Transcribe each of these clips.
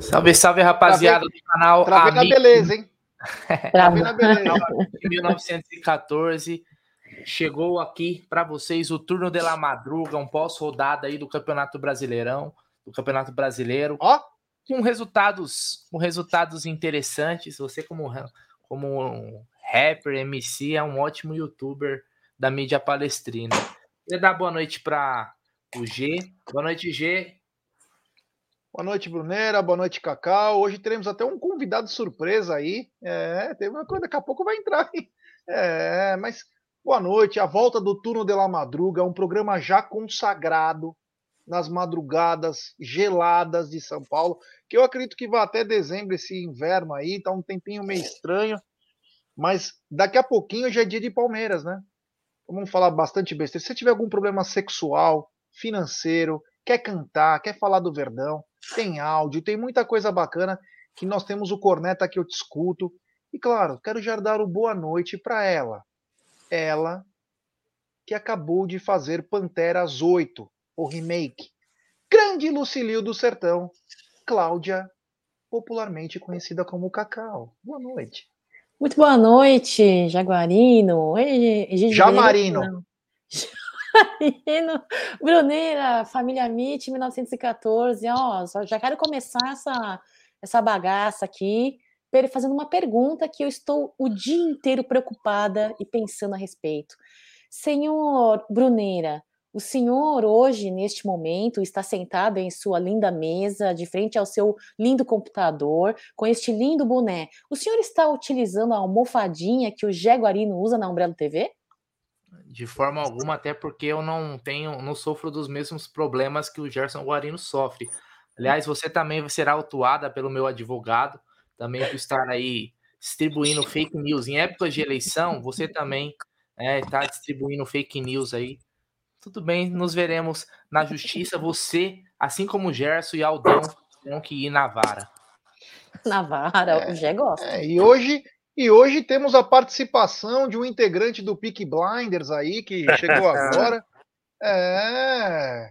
Salve, salve, rapaziada do canal Travei na beleza, hein? Travei na beleza. Em 1914, chegou aqui para vocês o turno de la madruga, um pós-rodada aí do Campeonato Brasileirão, do Campeonato Brasileiro. Ó! Com resultados, com resultados interessantes. Você como como um rapper, MC, é um ótimo youtuber da mídia palestrina. Queria dar boa noite para o G. Boa noite, G. Boa noite, Brunera. Boa noite, Cacau. Hoje teremos até um convidado surpresa aí. É, tem uma coisa, daqui a pouco vai entrar. É, mas boa noite. A volta do Turno de la Madruga, um programa já consagrado nas madrugadas geladas de São Paulo, que eu acredito que vai até dezembro esse inverno aí, tá um tempinho meio estranho, mas daqui a pouquinho já é dia de Palmeiras, né? Vamos falar bastante besteira. Se você tiver algum problema sexual, financeiro, quer cantar, quer falar do Verdão, tem áudio, tem muita coisa bacana que nós temos o Corneta que eu te escuto. E claro, quero já dar o boa noite para ela. Ela que acabou de fazer Panteras 8, o remake. Grande Lucilio do Sertão, Cláudia, popularmente conhecida como Cacau. Boa noite. Muito boa noite, Jaguarino. Ei, Jamarino. Jamarino. Bruneira, família MIT, 1914. Ó, já quero começar essa, essa bagaça aqui fazendo uma pergunta que eu estou o dia inteiro preocupada e pensando a respeito. Senhor Bruneira, o senhor, hoje, neste momento, está sentado em sua linda mesa, de frente ao seu lindo computador, com este lindo boné. O senhor está utilizando a almofadinha que o Jaguarino usa na Umbrella TV? De forma alguma, até porque eu não tenho, não sofro dos mesmos problemas que o Gerson Guarino sofre. Aliás, você também será autuada pelo meu advogado, também por estar aí distribuindo fake news. Em épocas de eleição, você também está é, distribuindo fake news aí tudo bem, nos veremos na justiça. Você, assim como o Gerson e Aldão, terão que ir na vara. Na vara, é, o Gé gosta. É, e hoje, e hoje temos a participação de um integrante do Peak Blinders aí, que chegou agora. É.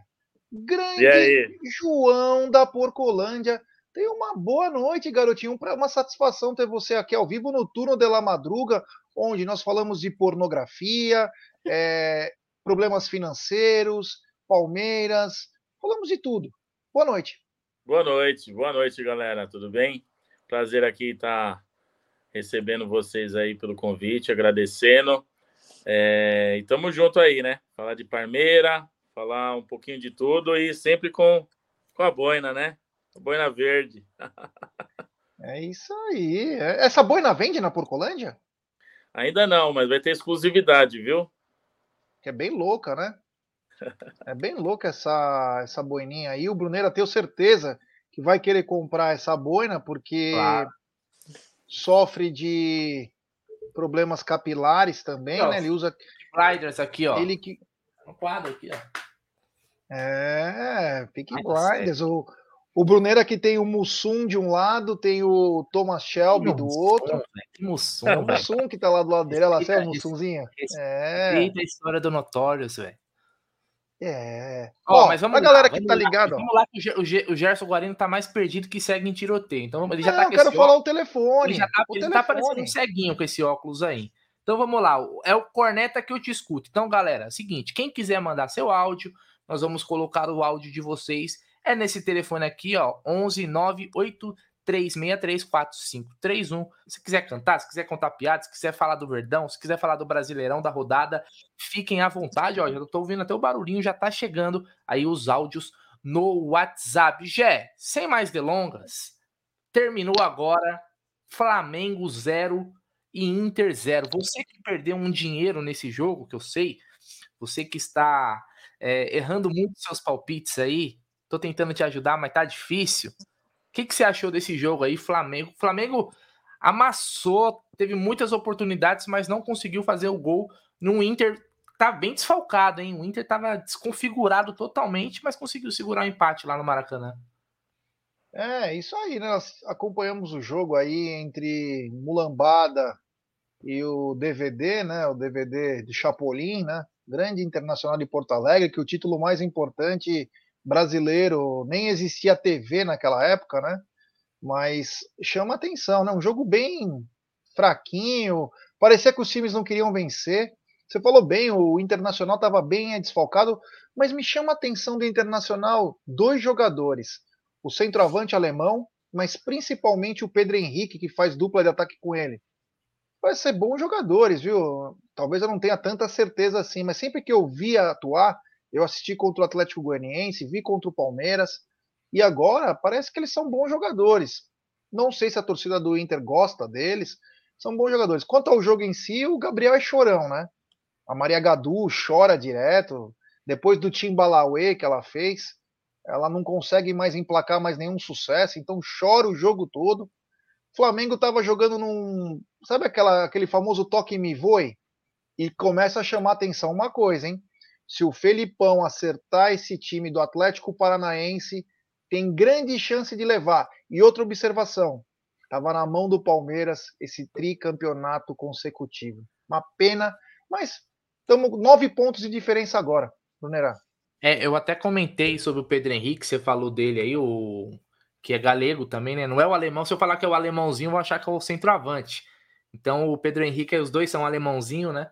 Grande João da Porcolândia. Tem uma boa noite, garotinho. Uma satisfação ter você aqui ao vivo no Turno de la Madruga, onde nós falamos de pornografia, é, problemas financeiros, Palmeiras, falamos de tudo. Boa noite. Boa noite, boa noite, galera. Tudo bem? Prazer aqui estar recebendo vocês aí pelo convite, agradecendo. É, e tamo junto aí, né? Falar de Parmeira, falar um pouquinho de tudo e sempre com, com a boina, né? A boina verde. é isso aí. Essa boina vende na Porcolândia? Ainda não, mas vai ter exclusividade, viu? que é bem louca, né? É bem louca essa, essa boininha aí. O Bruneira tenho certeza que vai querer comprar essa boina porque claro. Sofre de problemas capilares também, né? Ele usa. Blinders aqui, ó. Ele que. Um quadro aqui, ó. É, Peak Blinders. O, o Brunera que tem o Mussum de um lado, tem o Thomas Shelby do outro. Que Mussum, é o Mussum que tá lá do lado dele, ela sabe o Mussumzinha? É. A história do Notorious, velho. É. Ó, mas vamos a galera lá, que tá ligada. Vamos lá que o, o Gerson Guarino tá mais perdido que segue em tiroteio. Então ele já é, tá com Eu quero falar óculos, o telefone. Ele já tá, o ele tá parecendo um ceguinho com esse óculos aí. Então vamos lá. É o corneta que eu te escuto. Então, galera, é seguinte, quem quiser mandar seu áudio, nós vamos colocar o áudio de vocês é nesse telefone aqui, ó, 11 983634531. Se quiser cantar, se quiser contar piadas, se quiser falar do Verdão, se quiser falar do Brasileirão, da rodada, fiquem à vontade, ó, já tô ouvindo até o barulhinho, já tá chegando aí os áudios no WhatsApp. Jé, sem mais delongas, terminou agora Flamengo 0 e Inter 0. Você que perdeu um dinheiro nesse jogo, que eu sei, você que está é, errando muito seus palpites aí, Tô tentando te ajudar, mas tá difícil. O que, que você achou desse jogo aí, Flamengo? Flamengo amassou, teve muitas oportunidades, mas não conseguiu fazer o gol no Inter. Tá bem desfalcado, hein? O Inter tava desconfigurado totalmente, mas conseguiu segurar o um empate lá no Maracanã. É, isso aí, né? Nós acompanhamos o jogo aí entre Mulambada e o DVD, né? O DVD de Chapolin, né? grande internacional de Porto Alegre, que o título mais importante brasileiro nem existia TV naquela época, né? Mas chama atenção, né? Um jogo bem fraquinho, parecia que os times não queriam vencer. Você falou bem, o Internacional estava bem desfalcado, mas me chama a atenção do Internacional dois jogadores: o centroavante alemão, mas principalmente o Pedro Henrique, que faz dupla de ataque com ele. Vai ser bons jogadores, viu? Talvez eu não tenha tanta certeza assim, mas sempre que eu via atuar, eu assisti contra o Atlético Goianiense, vi contra o Palmeiras, e agora parece que eles são bons jogadores. Não sei se a torcida do Inter gosta deles, são bons jogadores. Quanto ao jogo em si, o Gabriel é chorão, né? A Maria Gadu chora direto. Depois do Timbalauê que ela fez, ela não consegue mais emplacar mais nenhum sucesso, então chora o jogo todo. O Flamengo estava jogando num. Sabe aquela, aquele famoso toque me voe? E começa a chamar atenção uma coisa, hein? Se o Felipão acertar esse time do Atlético Paranaense, tem grande chance de levar. E outra observação: estava na mão do Palmeiras esse tricampeonato consecutivo. Uma pena, mas estamos nove pontos de diferença agora, Brunerá. É, eu até comentei sobre o Pedro Henrique, você falou dele aí, o que é galego também, né? Não é o alemão. Se eu falar que é o alemãozinho, vou achar que é o centroavante. Então o Pedro Henrique, os dois são alemãozinho, né?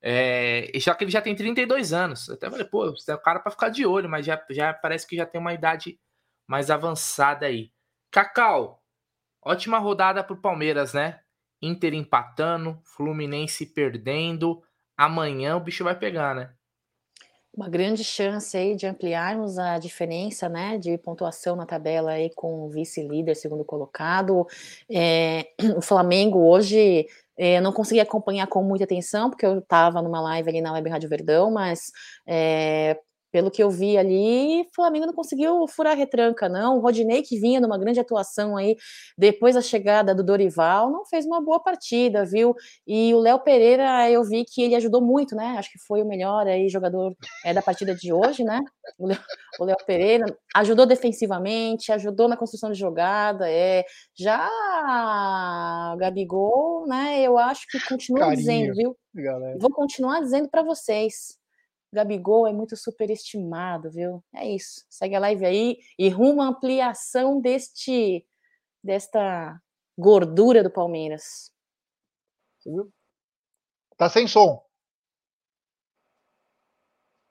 É, já que ele já tem 32 anos. Eu até falei, pô, você é o cara para ficar de olho, mas já, já parece que já tem uma idade mais avançada aí. Cacau, ótima rodada pro Palmeiras, né? Inter empatando, Fluminense perdendo. Amanhã o bicho vai pegar, né? uma grande chance aí de ampliarmos a diferença, né, de pontuação na tabela aí com o vice-líder, segundo colocado. É, o Flamengo hoje é, não consegui acompanhar com muita atenção, porque eu estava numa live ali na Web Rádio Verdão, mas é, pelo que eu vi ali, o Flamengo não conseguiu furar a retranca, não. O Rodinei, que vinha numa grande atuação aí depois da chegada do Dorival, não fez uma boa partida, viu? E o Léo Pereira, eu vi que ele ajudou muito, né? Acho que foi o melhor aí jogador é, da partida de hoje, né? O Léo Pereira ajudou defensivamente, ajudou na construção de jogada. É, já Gabigol, né? Eu acho que continua dizendo, viu? Galera. Vou continuar dizendo para vocês Gabigol é muito superestimado, viu? É isso. Segue a live aí e rumo à ampliação deste desta gordura do Palmeiras. Viu? Tá sem som.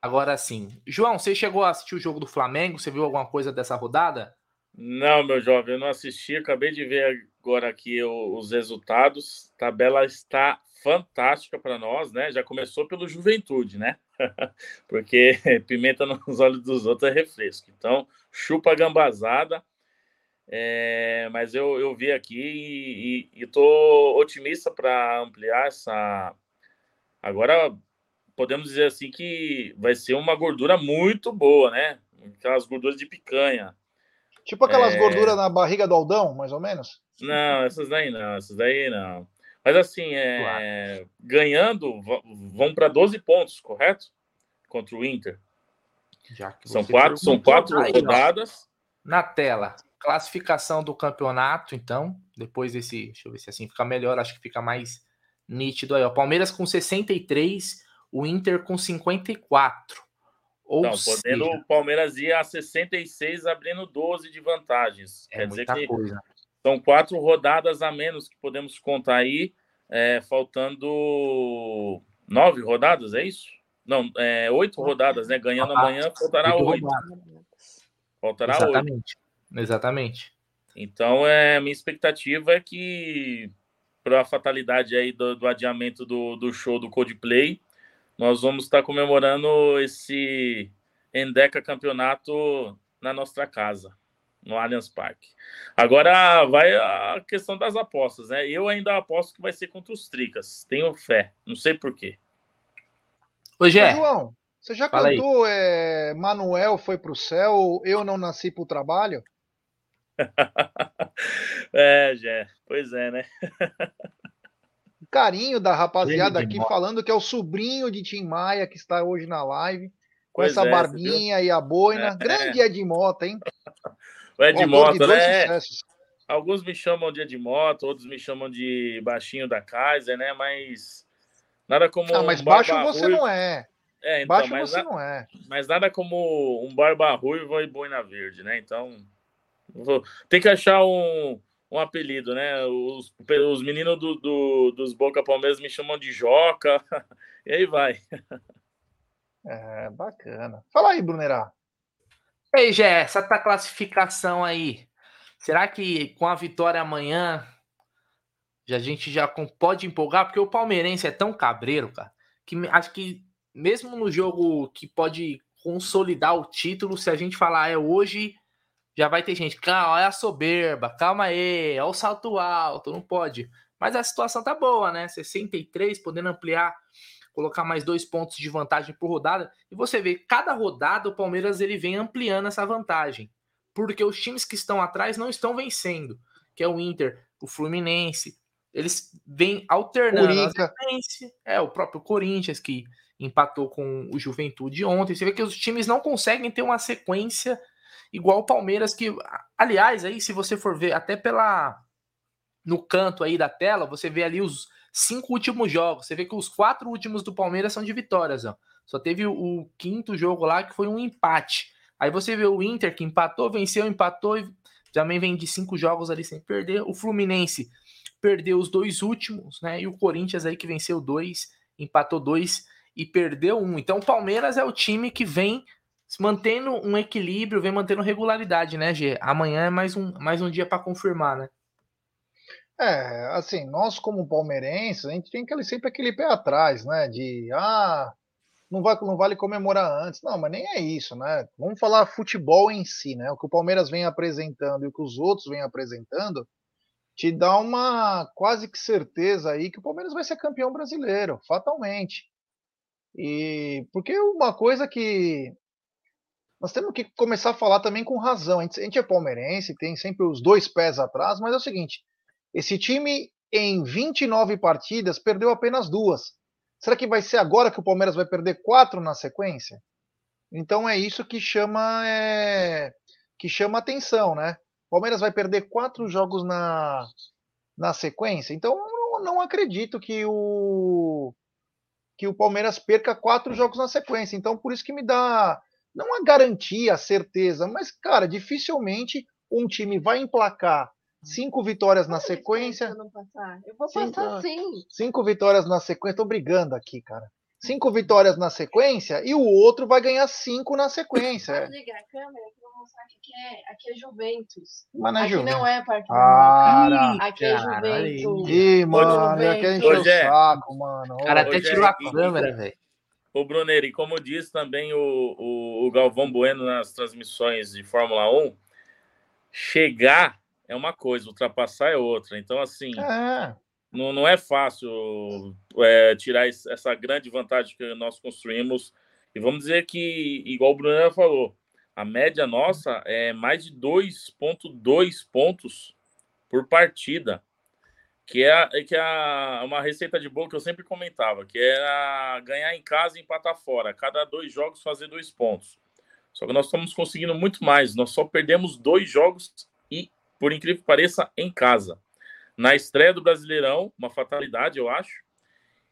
Agora sim. João, você chegou a assistir o jogo do Flamengo? Você viu alguma coisa dessa rodada? Não, meu jovem, eu não assisti. Acabei de ver agora aqui os resultados. A tabela está fantástica para nós, né? Já começou pelo Juventude, né? Porque pimenta nos olhos dos outros é refresco. Então, chupa a gambazada. É, mas eu, eu vi aqui e estou otimista para ampliar essa. Agora, podemos dizer assim que vai ser uma gordura muito boa, né? Aquelas gorduras de picanha. Tipo aquelas é... gorduras na barriga do Aldão, mais ou menos? Não, essas daí não, essas daí não. Mas assim, é, claro. ganhando, vão para 12 pontos, correto? Contra o Inter. são quatro, são quatro aí, rodadas. Na tela, classificação do campeonato, então, depois desse, deixa eu ver se assim fica melhor, acho que fica mais nítido aí. O Palmeiras com 63, o Inter com 54. Ou não, podendo seja... o Palmeiras ir a 66, abrindo 12 de vantagens. É Quer dizer que coisa. São quatro rodadas a menos que podemos contar aí, é, faltando nove rodadas, é isso? Não, é, oito rodadas, né? Ganhando ah, amanhã, faltará oito. Faltará Exatamente. oito. Exatamente. Então, é, minha expectativa é que, para a fatalidade aí do, do adiamento do, do show do Coldplay, nós vamos estar comemorando esse Endeca Campeonato na nossa casa no Allianz Parque. Agora vai a questão das apostas, né? Eu ainda aposto que vai ser contra os Tricas. Tenho fé. Não sei porquê. Ô, Gé. João, você já Fala cantou é, Manuel foi pro céu, eu não nasci pro trabalho? é, Gé. Pois é, né? Carinho da rapaziada aqui falando que é o sobrinho de Tim Maia que está hoje na live com pois essa é, barbinha e a boina. É. Grande Ed Mota, hein? O Ed Moto, né? Sucessos. Alguns me chamam de Ed Moto, outros me chamam de baixinho da Kaiser, né? Mas nada como. Ah, mas baixo você não é. É, então, Baixo mas, você não é. mas nada como um barba ruiva e boina verde, né? Então, tem que achar um, um apelido, né? Os, os meninos do, do- dos Boca Palmeiras me chamam de Joca, e aí vai. É, bacana. Fala aí, Brunerá. E aí, Gé, essa tua classificação aí, será que com a vitória amanhã já a gente já pode empolgar? Porque o palmeirense é tão cabreiro, cara, que acho que mesmo no jogo que pode consolidar o título, se a gente falar é hoje, já vai ter gente, calma, olha a soberba, calma aí, olha o salto alto, não pode. Mas a situação tá boa, né? 63, podendo ampliar, colocar mais dois pontos de vantagem por rodada. E você vê, cada rodada o Palmeiras ele vem ampliando essa vantagem. Porque os times que estão atrás não estão vencendo, que é o Inter, o Fluminense. Eles vêm alternando. Vezes, É, o próprio Corinthians que empatou com o Juventude ontem. Você vê que os times não conseguem ter uma sequência igual o Palmeiras, que, aliás, aí, se você for ver até pela. No canto aí da tela, você vê ali os cinco últimos jogos. Você vê que os quatro últimos do Palmeiras são de vitórias, ó. Só teve o, o quinto jogo lá que foi um empate. Aí você vê o Inter que empatou, venceu, empatou e também vem de cinco jogos ali sem perder. O Fluminense perdeu os dois últimos, né? E o Corinthians aí que venceu dois, empatou dois e perdeu um. Então o Palmeiras é o time que vem se mantendo um equilíbrio, vem mantendo regularidade, né, Gê? Amanhã é mais um, mais um dia para confirmar, né? É, assim, nós como palmeirenses, a gente tem aquele, sempre aquele pé atrás, né? De, ah, não, vai, não vale comemorar antes. Não, mas nem é isso, né? Vamos falar futebol em si, né? O que o Palmeiras vem apresentando e o que os outros vêm apresentando te dá uma quase que certeza aí que o Palmeiras vai ser campeão brasileiro, fatalmente. E porque uma coisa que nós temos que começar a falar também com razão. A gente, a gente é palmeirense, tem sempre os dois pés atrás, mas é o seguinte: esse time em 29 partidas perdeu apenas duas. Será que vai ser agora que o Palmeiras vai perder quatro na sequência? Então é isso que chama é, que chama atenção, né? O Palmeiras vai perder quatro jogos na, na sequência. Então não, não acredito que o que o Palmeiras perca quatro jogos na sequência. Então por isso que me dá não a garantia, a certeza, mas cara, dificilmente um time vai emplacar cinco vitórias na a sequência. eu não passar? Eu vou Cinco- passar sim. Cinco vitórias na sequência. Tô brigando aqui, cara. Cinco vitórias na sequência e o outro vai ganhar cinco na sequência. Pode É. ligar a câmera que eu vou mostrar que aqui é, aqui é Juventus. Mas não é aqui Juventus. não é Parque do Cara. Aqui é. Juventus. Ih, mano, Juventus. quer encher o Hoje é. saco, mano. O cara até é- tirou a câmera, velho. Ô, Brunner, e como diz também o, o, o Galvão Bueno nas transmissões de Fórmula 1, chegar é uma coisa, ultrapassar é outra. Então, assim, É, não, não é fácil é, tirar essa grande vantagem que nós construímos. E vamos dizer que, igual o Brunner falou, a média nossa é mais de 2,2 pontos por partida, que é, que é uma receita de bolo que eu sempre comentava, que era ganhar em casa e empatar fora. Cada dois jogos fazer dois pontos. Só que nós estamos conseguindo muito mais. Nós só perdemos dois jogos e, por incrível que pareça, em casa na estreia do Brasileirão, uma fatalidade, eu acho,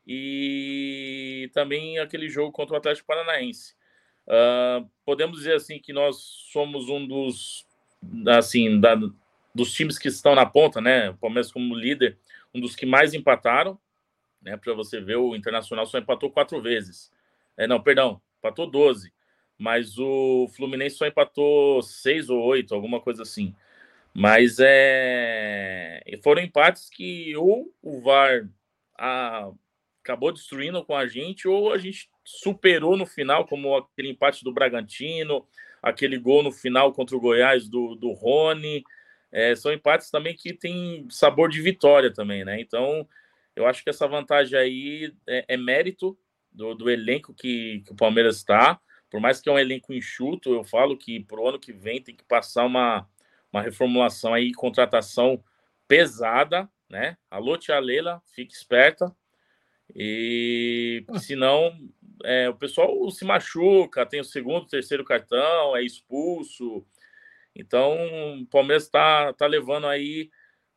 e também aquele jogo contra o Atlético Paranaense. Uh, podemos dizer assim que nós somos um dos assim da, dos times que estão na ponta, né? O Palmeiras como líder, um dos que mais empataram, né? Para você ver, o Internacional só empatou quatro vezes. É, não, perdão, empatou 12, mas o Fluminense só empatou seis ou oito, alguma coisa assim. Mas é... foram empates que ou o VAR a... acabou destruindo com a gente, ou a gente superou no final, como aquele empate do Bragantino, aquele gol no final contra o Goiás do, do Rony. É, são empates também que tem sabor de vitória também, né? Então, eu acho que essa vantagem aí é, é mérito do, do elenco que, que o Palmeiras está. Por mais que é um elenco enxuto, eu falo que para o ano que vem tem que passar uma uma reformulação aí, contratação pesada, né? Alô, tia Leila, fique esperta. E senão é, o pessoal se machuca, tem o segundo, terceiro cartão, é expulso. Então o Palmeiras está tá levando aí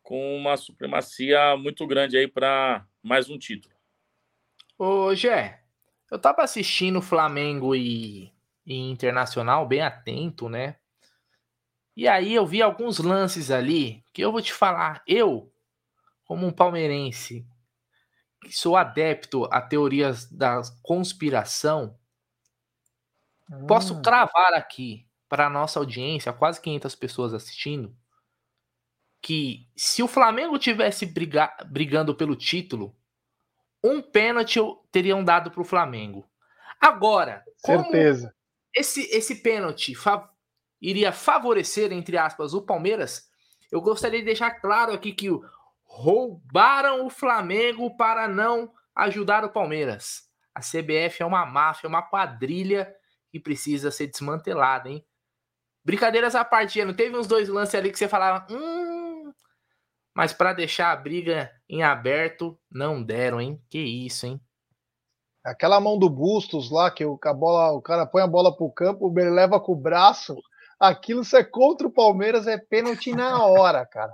com uma supremacia muito grande aí para mais um título. Ô, Gé, eu tava assistindo Flamengo e, e Internacional bem atento, né? E aí eu vi alguns lances ali que eu vou te falar, eu, como um palmeirense, que sou adepto a teorias da conspiração, hum. posso cravar aqui para a nossa audiência, quase 500 pessoas assistindo, que se o Flamengo tivesse briga brigando pelo título, um pênalti teriam dado para o Flamengo. Agora, certeza. Esse, esse pênalti fa iria favorecer, entre aspas, o Palmeiras, eu gostaria de deixar claro aqui que roubaram o Flamengo para não ajudar o Palmeiras. A CBF é uma máfia, uma quadrilha que precisa ser desmantelada, hein? Brincadeiras à parte, não teve uns dois lances ali que você falava, hum, mas para deixar a briga em aberto, não deram, hein? Que isso, hein? Aquela mão do Bustos lá, que o, a bola, o cara põe a bola pro campo, ele leva com o braço, aquilo se é contra o Palmeiras, é pênalti na hora, cara.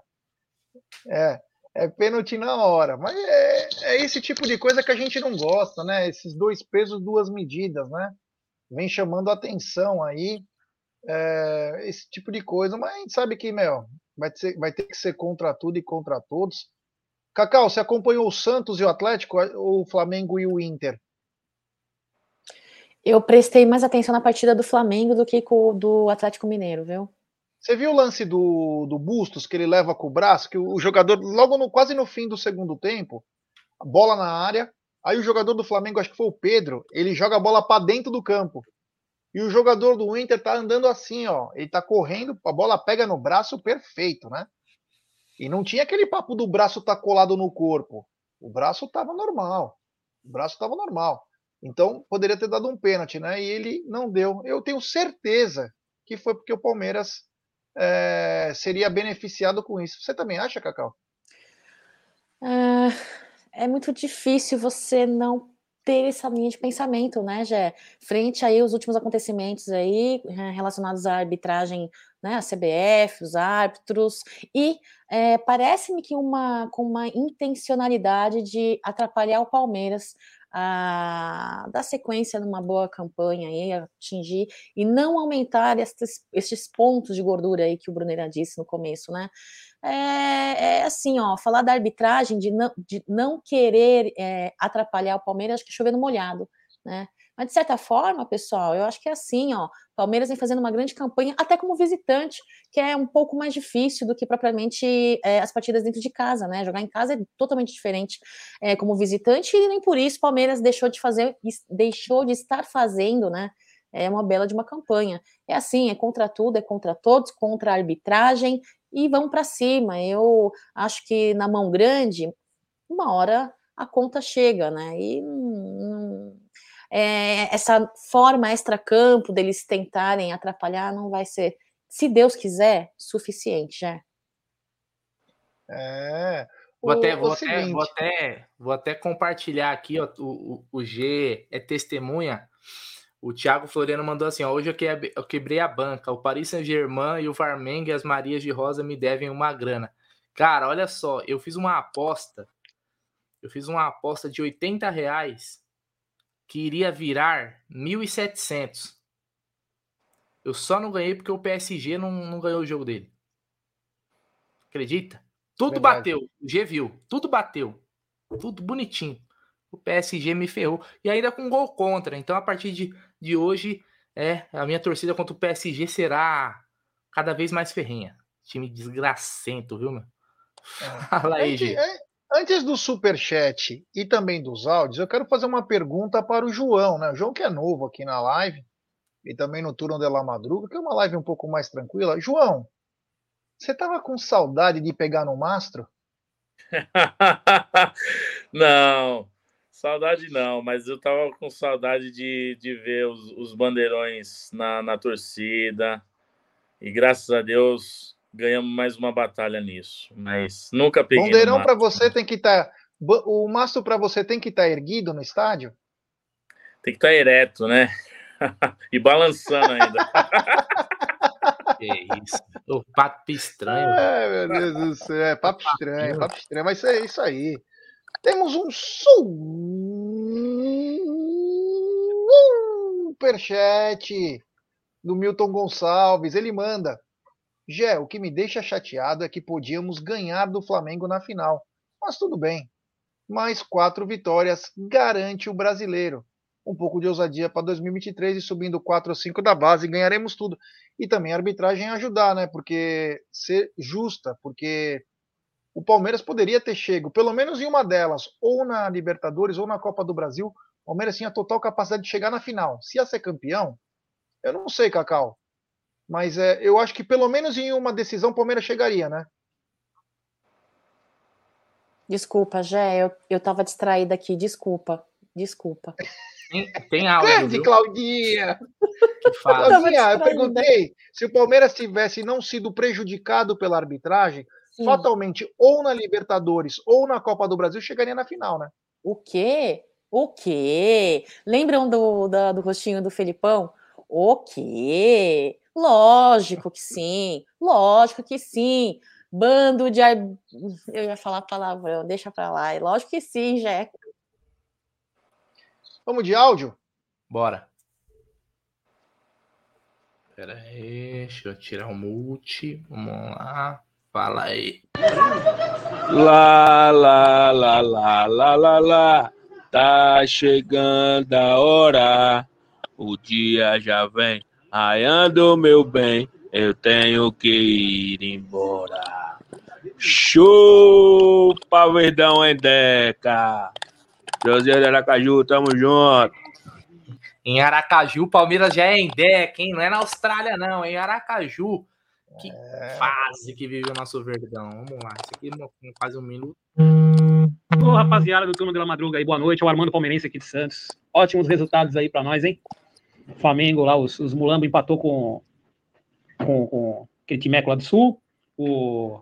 É, é pênalti na hora. Mas é, é esse tipo de coisa que a gente não gosta, né? Esses dois pesos, duas medidas, né? Vem chamando atenção aí é, esse tipo de coisa, mas a gente sabe que, meu, vai ter, vai ter que ser contra tudo e contra todos. Cacau, você acompanhou o Santos e o Atlético, ou o Flamengo e o Inter? Eu prestei mais atenção na partida do Flamengo do que com do Atlético Mineiro, viu? Você viu o lance do, do Bustos, que ele leva com o braço, que o, o jogador, logo no, quase no fim do segundo tempo, bola na área, aí o jogador do Flamengo, acho que foi o Pedro, ele joga a bola para dentro do campo. E o jogador do Inter tá andando assim, ó. Ele tá correndo, a bola pega no braço perfeito, né? E não tinha aquele papo do braço tá colado no corpo. O braço tava normal. O braço tava normal. Então poderia ter dado um pênalti, né? E ele não deu. Eu tenho certeza que foi porque o Palmeiras é, seria beneficiado com isso. Você também acha, Cacau? É, é muito difícil você não ter essa linha de pensamento, né, Jé? Frente aí os últimos acontecimentos aí eh, relacionados à arbitragem, né, a CBF, os árbitros, e é, parece-me que uma com uma intencionalidade de atrapalhar o Palmeiras a dar sequência numa boa campanha aí, atingir e não aumentar esses, esses pontos de gordura aí que o Bruneira disse no começo, né? É, é, assim, ó, falar da arbitragem, de não, de não querer é, atrapalhar o Palmeiras, acho que chovendo molhado, né? Mas, de certa forma, pessoal, eu acho que é assim, ó, Palmeiras vem fazendo uma grande campanha, até como visitante, que é um pouco mais difícil do que propriamente é, as partidas dentro de casa, né? Jogar em casa é totalmente diferente é, como visitante, e nem por isso Palmeiras deixou de fazer, deixou de estar fazendo, né? É uma bela de uma campanha. É assim, é contra tudo, é contra todos, contra a arbitragem, e vão para cima. Eu acho que na mão grande, uma hora a conta chega, né? E hum, é, essa forma extra-campo deles tentarem atrapalhar não vai ser, se Deus quiser, suficiente, já. É. Vou até, vou, até, vou, até, vou até compartilhar aqui, ó, o, o, o G é testemunha o Thiago Floriano mandou assim: ó, hoje eu quebrei a banca. O Paris Saint-Germain e o Varmengue e as Marias de Rosa me devem uma grana. Cara, olha só, eu fiz uma aposta. Eu fiz uma aposta de 80 reais que iria virar 1.700. Eu só não ganhei porque o PSG não, não ganhou o jogo dele. Acredita? Tudo Verdade. bateu. O G viu. Tudo bateu. Tudo bonitinho o PSG me ferrou. E ainda com gol contra. Então, a partir de, de hoje, é a minha torcida contra o PSG será cada vez mais ferrenha. Time desgracento, viu, meu? É. Fala aí, G. Antes do super chat e também dos áudios, eu quero fazer uma pergunta para o João, né? O João que é novo aqui na live e também no Turno de la Madruga, que é uma live um pouco mais tranquila. João, você tava com saudade de pegar no mastro? não, Saudade não, mas eu tava com saudade de, de ver os, os bandeirões na, na torcida. E graças a Deus ganhamos mais uma batalha nisso. Mas nunca peguei. Bandeirão para você tem que estar. Tá, o mastro para você tem que estar tá erguido no estádio? Tem que estar tá ereto, né? e balançando ainda. que isso. O papo estranho. É, meu Deus do céu. É papo estranho, papo estranho. Mas é isso aí. Temos um superchat do Milton Gonçalves. Ele manda. Gé, o que me deixa chateado é que podíamos ganhar do Flamengo na final. Mas tudo bem. Mais quatro vitórias garante o brasileiro. Um pouco de ousadia para 2023 e subindo 4 ou 5 da base, ganharemos tudo. E também a arbitragem ajudar, né? Porque ser justa, porque o Palmeiras poderia ter chego, pelo menos em uma delas, ou na Libertadores ou na Copa do Brasil. O Palmeiras tinha total capacidade de chegar na final. Se ia ser campeão, eu não sei, Cacau. Mas é, eu acho que pelo menos em uma decisão o Palmeiras chegaria, né? Desculpa, Jé, eu, eu tava distraída aqui, desculpa. Desculpa. Tem, tem áudio, viu? Claudinha! Que Claudinha, eu distraída. perguntei se o Palmeiras tivesse não sido prejudicado pela arbitragem, Sim. fatalmente ou na Libertadores ou na Copa do Brasil chegaria na final, né? O quê? O quê? Lembram do, da- do rostinho do Felipão? O quê? Lógico que sim. Lógico que sim. Bando de. Eu ia falar palavrão, deixa pra lá. Lógico que sim, Jé. Vamos de áudio? Bora. Pera aí, deixa eu tirar o mute. Vamos lá. Fala aí. Lá, lá, lá, lá, lá, lá, lá. Tá chegando a hora. O dia já vem raiando, meu bem. Eu tenho que ir embora. Chupa, Verdão Endeca. José de Aracaju, tamo junto. Em Aracaju, Palmeiras já é em deck, hein? Não é na Austrália, não. É em Aracaju. Que fase que vive o nosso Verdão. Vamos lá. Isso aqui não quase um minuto. Ô, rapaziada do Turma de la Madruga aí, boa noite. É o Armando Palmeirense aqui de Santos. Ótimos resultados aí pra nós, hein? Flamengo lá, os, os Mulambo empatou com, com, com aquele timeco lá do Sul. O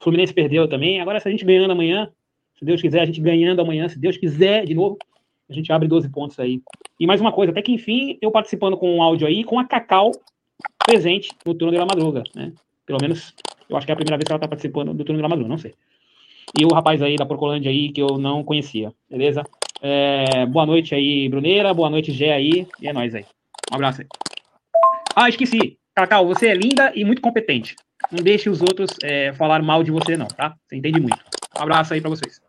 Fluminense perdeu também. Agora, se a gente ganhando amanhã, se Deus quiser, a gente ganhando amanhã, se Deus quiser de novo, a gente abre 12 pontos aí. E mais uma coisa, até que enfim, eu participando com um áudio aí, com a Cacau presente no Turno de la Madruga, né? Pelo menos, eu acho que é a primeira vez que ela tá participando do Turno de la Madruga, não sei e o rapaz aí da Porcolândia aí que eu não conhecia, beleza? É, boa noite aí, Bruneira, boa noite, Gé aí, e é nóis aí. Um abraço aí. Ah, esqueci. Cacau, você é linda e muito competente. Não deixe os outros é, falar mal de você, não, tá? Você entende muito. Um abraço aí pra vocês.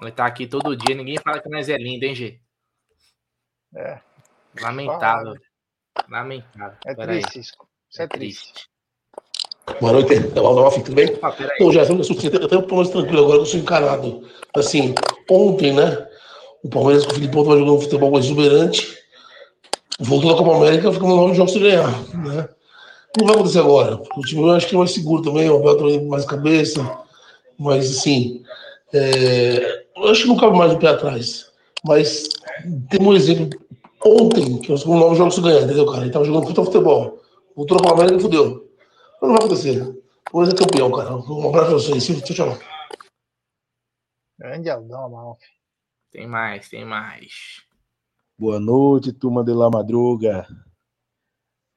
Ele tá aqui todo dia. Ninguém fala que nós é lindo, hein, G? É. Lamentável. Lamentável. É Pera aí. triste isso. Isso é triste. Boa noite, Ralf, tudo bem? Ah. Então, já eu sou até um mais tranquilo agora eu sou encarado. Assim, ontem, né? O Palmeiras com o Filipão estava jogando um futebol exuberante. Voltou da Copa América, ficamos nove jogos sem ganhar, né? Não vai acontecer agora. O time eu acho que é mais seguro também, o Abel também mais cabeça. Mas, assim, é, eu acho que não cabe mais do pé atrás. Mas tem um exemplo ontem, que nós ficamos nove jogos sem ganhar, entendeu, cara? Ele tava jogando puta futebol. Voltou Copa América e fudeu. Mas não vai acontecer. Hoje é campeão, cara. Um abraço pra vocês. Tchau, tchau. Grande Aldão, Amalfi. Tem mais, tem mais. Boa noite, turma de La Madruga.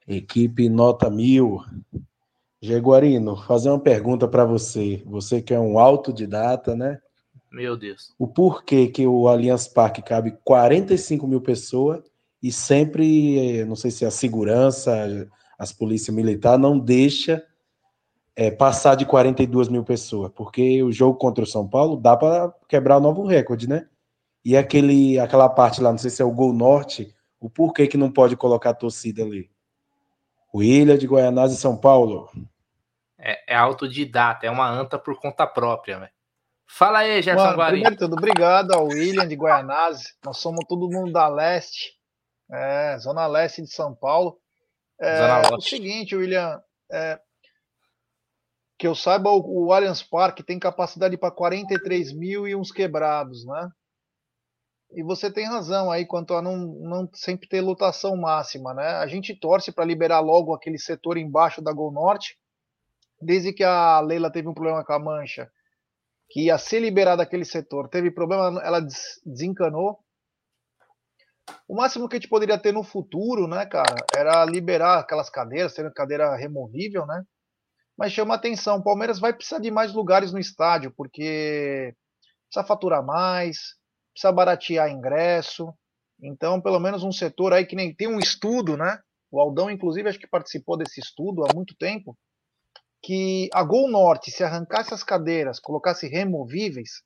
Equipe Nota Mil. Jaguarino, fazer uma pergunta para você. Você que é um autodidata, né? Meu Deus. O porquê que o Allianz Parque cabe 45 mil pessoas e sempre, não sei se a segurança, as polícias militares não deixa eh, passar de 42 mil pessoas, porque o jogo contra o São Paulo dá para quebrar o novo recorde, né? E aquele, aquela parte lá, não sei se é o Gol Norte, o porquê que não pode colocar a torcida ali? O Ilha de Goianás e São Paulo. É, é autodidata, é uma anta por conta própria, velho. Fala aí, Gerson Mano, Guarim. primeiro tudo, obrigado ao William de Guaianazes. Nós somos todo mundo da leste, é, zona leste de São Paulo. É, Zona o Leste. seguinte, William, é, que eu saiba, o, o Allianz Parque tem capacidade para 43 mil e uns quebrados, né? E você tem razão aí quanto a não, não sempre ter lotação máxima, né? A gente torce para liberar logo aquele setor embaixo da Gol Norte, desde que a Leila teve um problema com a Mancha que ia ser liberado aquele setor, teve problema, ela des- desencanou. O máximo que a gente poderia ter no futuro, né, cara, era liberar aquelas cadeiras, tendo cadeira removível, né? Mas chama atenção, o Palmeiras vai precisar de mais lugares no estádio, porque precisa faturar mais, precisa baratear ingresso. Então, pelo menos um setor aí que nem tem um estudo, né? O Aldão, inclusive, acho que participou desse estudo há muito tempo, que a Gol Norte, se arrancasse as cadeiras, colocasse removíveis,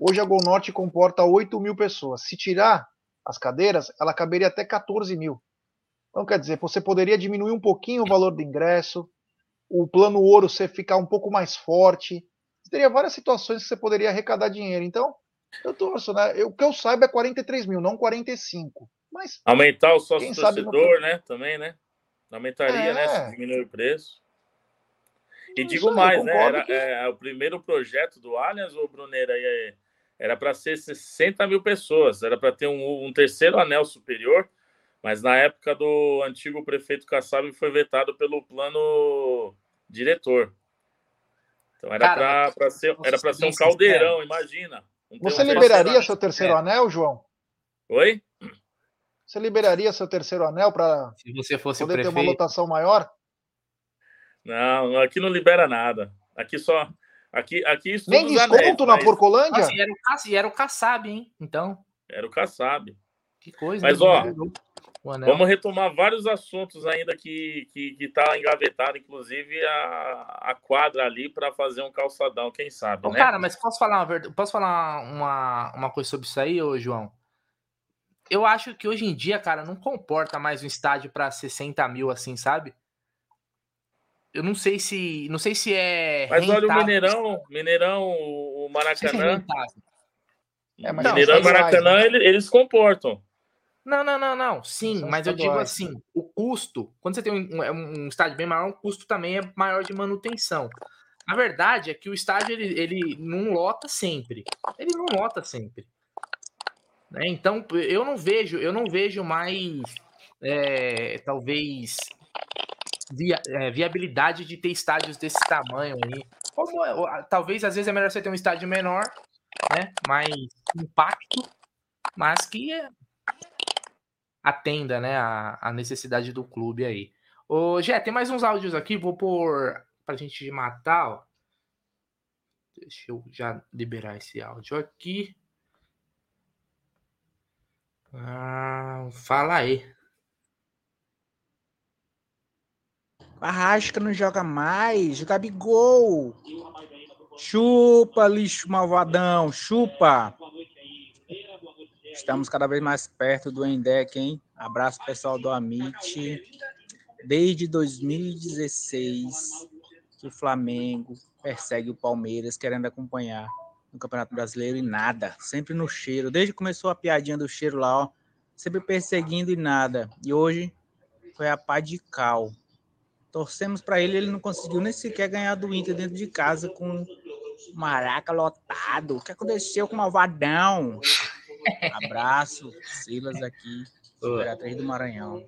hoje a Gol Norte comporta 8 mil pessoas. Se tirar as cadeiras, ela caberia até 14 mil. Então, quer dizer, você poderia diminuir um pouquinho o valor do ingresso, o plano ouro você ficar um pouco mais forte. Você teria várias situações que você poderia arrecadar dinheiro. Então, eu torço, né? Eu, o que eu saiba é 43 mil, não 45. Mas. Aumentar o sócio torcedor, no... né? Também, né? Aumentaria, é. né? Se diminuir o preço. E Não digo mais, né? Era, que... é, o primeiro projeto do Allianz, ou Bruneira, era para ser 60 mil pessoas, era para ter um, um, terceiro anel superior, mas na época do antigo prefeito Kassab foi vetado pelo plano diretor. Então era para ser, era ser um caldeirão, imagina. Você liberaria seu terceiro é. anel, João? Oi? Você liberaria seu terceiro anel para se você fosse poder prefeito... ter uma lotação maior? Não, aqui não libera nada. Aqui só. Aqui, aqui Nem desconto na mas... Porcolândia? Assim, era, o, era o Kassab, hein? Então. Era o Kassab. Que coisa. Mas, ó, vamos retomar vários assuntos ainda que, que, que tá engavetado, inclusive a, a quadra ali para fazer um calçadão, quem sabe, Ô, né? Cara, mas posso falar uma verdade? Posso falar uma, uma coisa sobre isso aí, ô João? Eu acho que hoje em dia, cara, não comporta mais um estádio para 60 mil, assim, sabe? Eu não sei se. Não sei se é. Mas olha o Mineirão, Mineirão, o Maracanã. É, mas Mineirão e Maracanã, né? eles comportam. Não, não, não, não. Sim, mas eu digo assim, o custo, quando você tem um, um, um, estádio bem maior, o custo também é maior de manutenção. A verdade é que o estádio ele, ele não lota sempre. Ele não lota sempre. Né? Então eu não vejo, eu não vejo mais é, talvez é, viabilidade de ter estádios desse tamanho aí. Como, é, talvez às vezes é melhor você ter um estádio menor, né? Mais impacto, mas que atenda, né, a, a necessidade do clube aí. Ô, Gé, tem mais uns áudios aqui, vou pôr pra gente matar, ó. Deixa eu já liberar esse áudio aqui. Ah, fala aí. Arrasca não joga mais. Gabigol. Chupa, lixo malvadão. Chupa. Estamos cada vez mais perto do Endec, hein? Abraço pessoal do Amit. Desde 2016 que o Flamengo persegue o Palmeiras querendo acompanhar no Campeonato Brasileiro e nada, sempre no cheiro. Desde que começou a piadinha do cheiro lá, ó, sempre perseguindo e nada. E hoje foi a pá de cal. Torcemos para ele, ele não conseguiu nem sequer ganhar do Inter dentro de casa com Maraca lotado. O que aconteceu com o Malvadão? Abraço, Silas aqui, Imperatriz do Maranhão.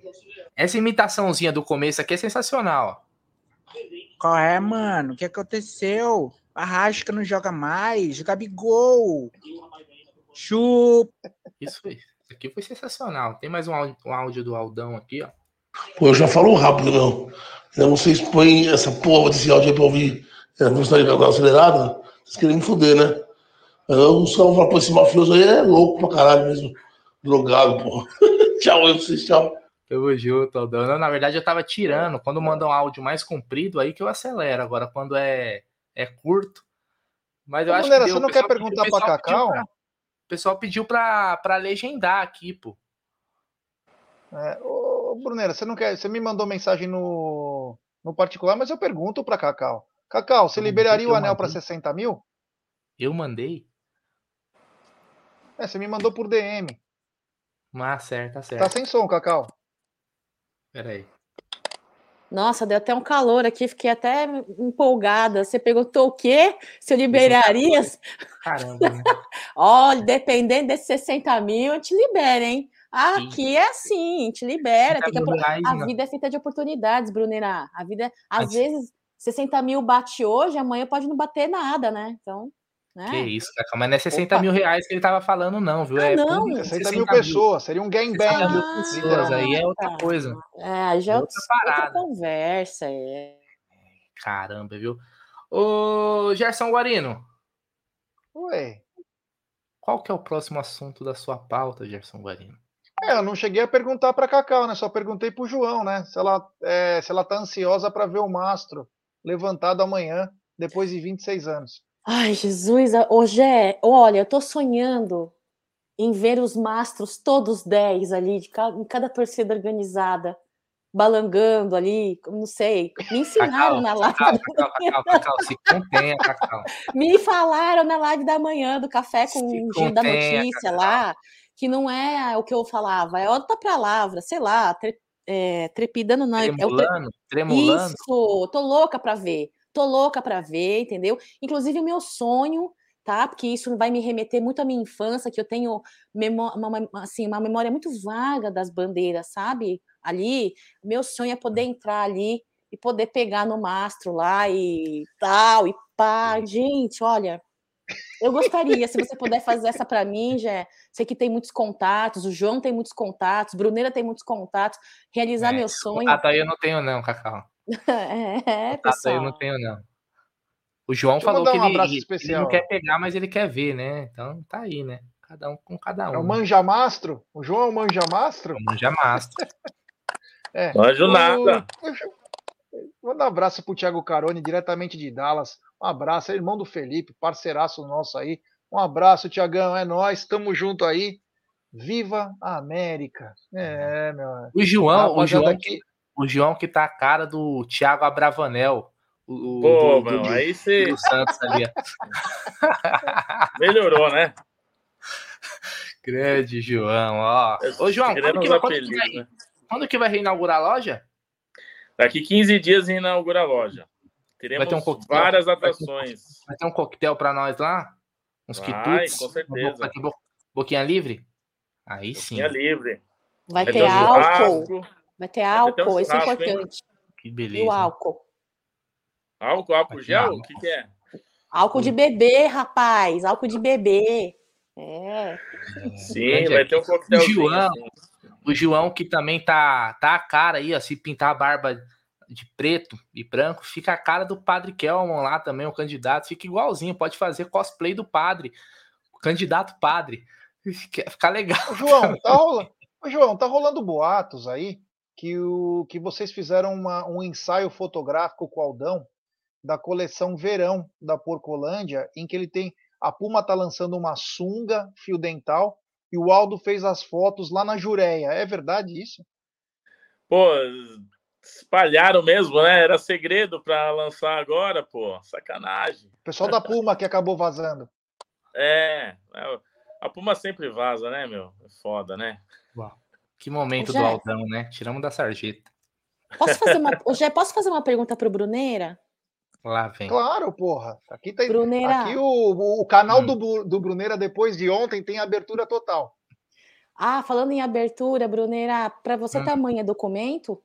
Essa imitaçãozinha do começo aqui é sensacional. Qual é, mano? O que aconteceu? Arrasca não joga mais. Gabigol. Chupa. Isso, isso aqui foi sensacional. Tem mais um áudio, um áudio do Aldão aqui, ó. Pô, eu já falo rápido, não. Não, vocês põem essa porra desse áudio aí pra ouvir a velocidade acelerada. Vocês querem me foder, né? Eu só falo, pô, esse mafioso aí é louco pra caralho mesmo. Drogado, pô. tchau, eu vocês, tchau. Tamo junto, Aldão. Na verdade, eu tava tirando. Quando manda um áudio mais comprido, aí que eu acelero. Agora, quando é, é curto. Mas eu Ô, acho galera, que. Deu. Você não quer perguntar pra Cacau? Pra, o pessoal pediu pra, pra legendar aqui, pô. É, ô, Brunera, você não quer. Você me mandou mensagem no, no particular, mas eu pergunto pra Cacau. Cacau, você liberaria o anel para 60 mil? Eu mandei? É, você me mandou por DM. Ah, certo, tá certo. Tá sem som, Cacau. Peraí. Nossa, deu até um calor aqui, fiquei até empolgada. Você perguntou o quê? Se eu liberaria? Caramba. Né? Olha, dependendo desses 60 mil, eu te libero, hein? Aqui Sim. é assim, te libera. Tem que... A vida é feita de oportunidades, Brunera. A vida, é, às Mas... vezes, 60 mil bate hoje, amanhã pode não bater nada, né? Então. Né? Que isso, mas não é 60 Opa. mil reais que ele tava falando, não, viu? Ah, é não, 60, 60 mil pessoas, seria um gangbang. Ah, mil pessoas, aí é outra coisa. É, já é outra, outra conversa. É. Caramba, viu? Ô, Gerson Guarino. Oi. Qual que é o próximo assunto da sua pauta, Gerson Guarino? É, eu não cheguei a perguntar para Cacau, né? Só perguntei pro João, né? Se ela, é, se ela tá ansiosa para ver o mastro levantado amanhã, depois de 26 anos. Ai, Jesus, ô Gé, olha, eu tô sonhando em ver os mastros, todos 10 ali, de cada, em cada torcida organizada, balangando ali, não sei. Me ensinaram Cacau, na live. Cacau, Cacau. Cacau, se contenha, Cacau. Me falaram na live da manhã do café com o Giro da Notícia Cacau. lá, que não é o que eu falava, é outra palavra, sei lá, tre- é, trepidando não, é o tre- Tremulando, tremulando. isso, tô louca para ver. Tô louca para ver, entendeu? Inclusive o meu sonho, tá? Porque isso vai me remeter muito à minha infância, que eu tenho memó- uma, uma- assim, uma memória muito vaga das bandeiras, sabe? Ali, meu sonho é poder entrar ali e poder pegar no mastro lá e tal, e pá. Gente, olha, eu gostaria, se você puder fazer essa para mim, já sei que tem muitos contatos, o João tem muitos contatos, Bruneira tem muitos contatos, realizar É, meu sonho. contato aí eu não tenho, não, Cacau. É, Contato aí eu não tenho, não. O João Deixa falou que um ele, abraço ele especial. não quer pegar, mas ele quer ver, né? Então tá aí, né? Cada um com cada um. É o né? Manja Mastro? O João é o Manja Mastro? Manja mastro. É. Manjo O- nada. Vou dar um abraço pro Thiago Carone, diretamente de Dallas. Um abraço, é irmão do Felipe, parceiraço nosso aí. Um abraço, Tiagão, é nós, tamo junto aí. Viva a América. É, meu. O João, o João, aqui- que, o João que tá a cara do Thiago Abravanel. O, o- Pô, do, meu, do- aí você do Santos ali. melhorou, né? Grande João, ó. Ô, João, quando que, usar quando, que vai, né? quando que vai reinaugurar a loja? Daqui 15 dias inaugura a loja. Teremos Vai ter um coquetel? várias um- atrações. Vai ter um coquetel pra nós lá? Uns Vai, quitutes? com certeza. Vai ter bo- boquinha livre? Aí sim. Boquinha livre. Vai Vai ter ter um álcool. churrasco. Vai ter um álcool, isso é importante. Que E beleza. o álcool. Álcool, álcool gel? O que, que é? Álcool de bebê, rapaz. Álcool de bebê. É. Sim, grande vai ter um O coquetelzinho. João, assim. O João que também tá, tá a cara aí, ó, se pintar a barba de preto e branco, fica a cara do Padre Kelman lá também, o candidato, fica igualzinho, pode fazer cosplay do padre, o candidato padre. Fica, legal. Ô, João, tá rolando, Ô, João, tá rolando boatos aí que, o, que vocês fizeram uma- um ensaio fotográfico com o Aldão da coleção Verão da Porcolândia, em que ele tem. A Puma tá lançando uma sunga, fio dental, e o Aldo fez as fotos lá na Jureia. É verdade isso? Pô, espalharam mesmo, né? Era segredo para lançar agora, pô. Sacanagem. O pessoal da Puma que acabou vazando. É, é, a Puma sempre vaza, né, meu? É foda, né? Que momento Já- do Aldão, né? Tiramos da sarjeta. Posso fazer uma, Gé, posso fazer uma pergunta pro Bruneira? Lá vem. Claro, porra. Aqui, tem, Bruneira. aqui o, o, o canal Hum. do, do Bruneira, depois de ontem, tem abertura total. Ah, falando em abertura, Bruneira, para você Hum. tamanho é documento?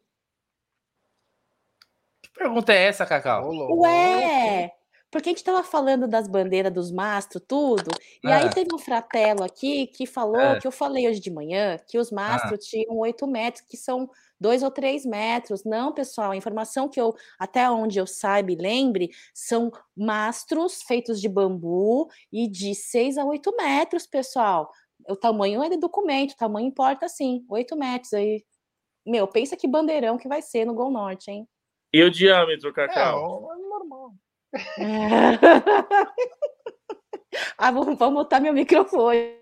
Que pergunta é essa, Cacau? Ué! Porque a gente estava falando das bandeiras dos mastros, tudo, e aí Ah. teve um fratelo aqui que falou, Ah. que eu falei hoje de manhã, que os mastros tinham 8 metros, que são 2 ou 3 metros. Não, pessoal, a informação que eu, até onde eu saiba e lembre, são mastros feitos de bambu e de 6 a 8 metros, pessoal. O tamanho é de documento, o tamanho importa sim, 8 metros aí. Meu, pensa que bandeirão que vai ser no Gol Norte, hein? E o diâmetro, É, Cacau? é. ah, vou, vou mutar meu microfone.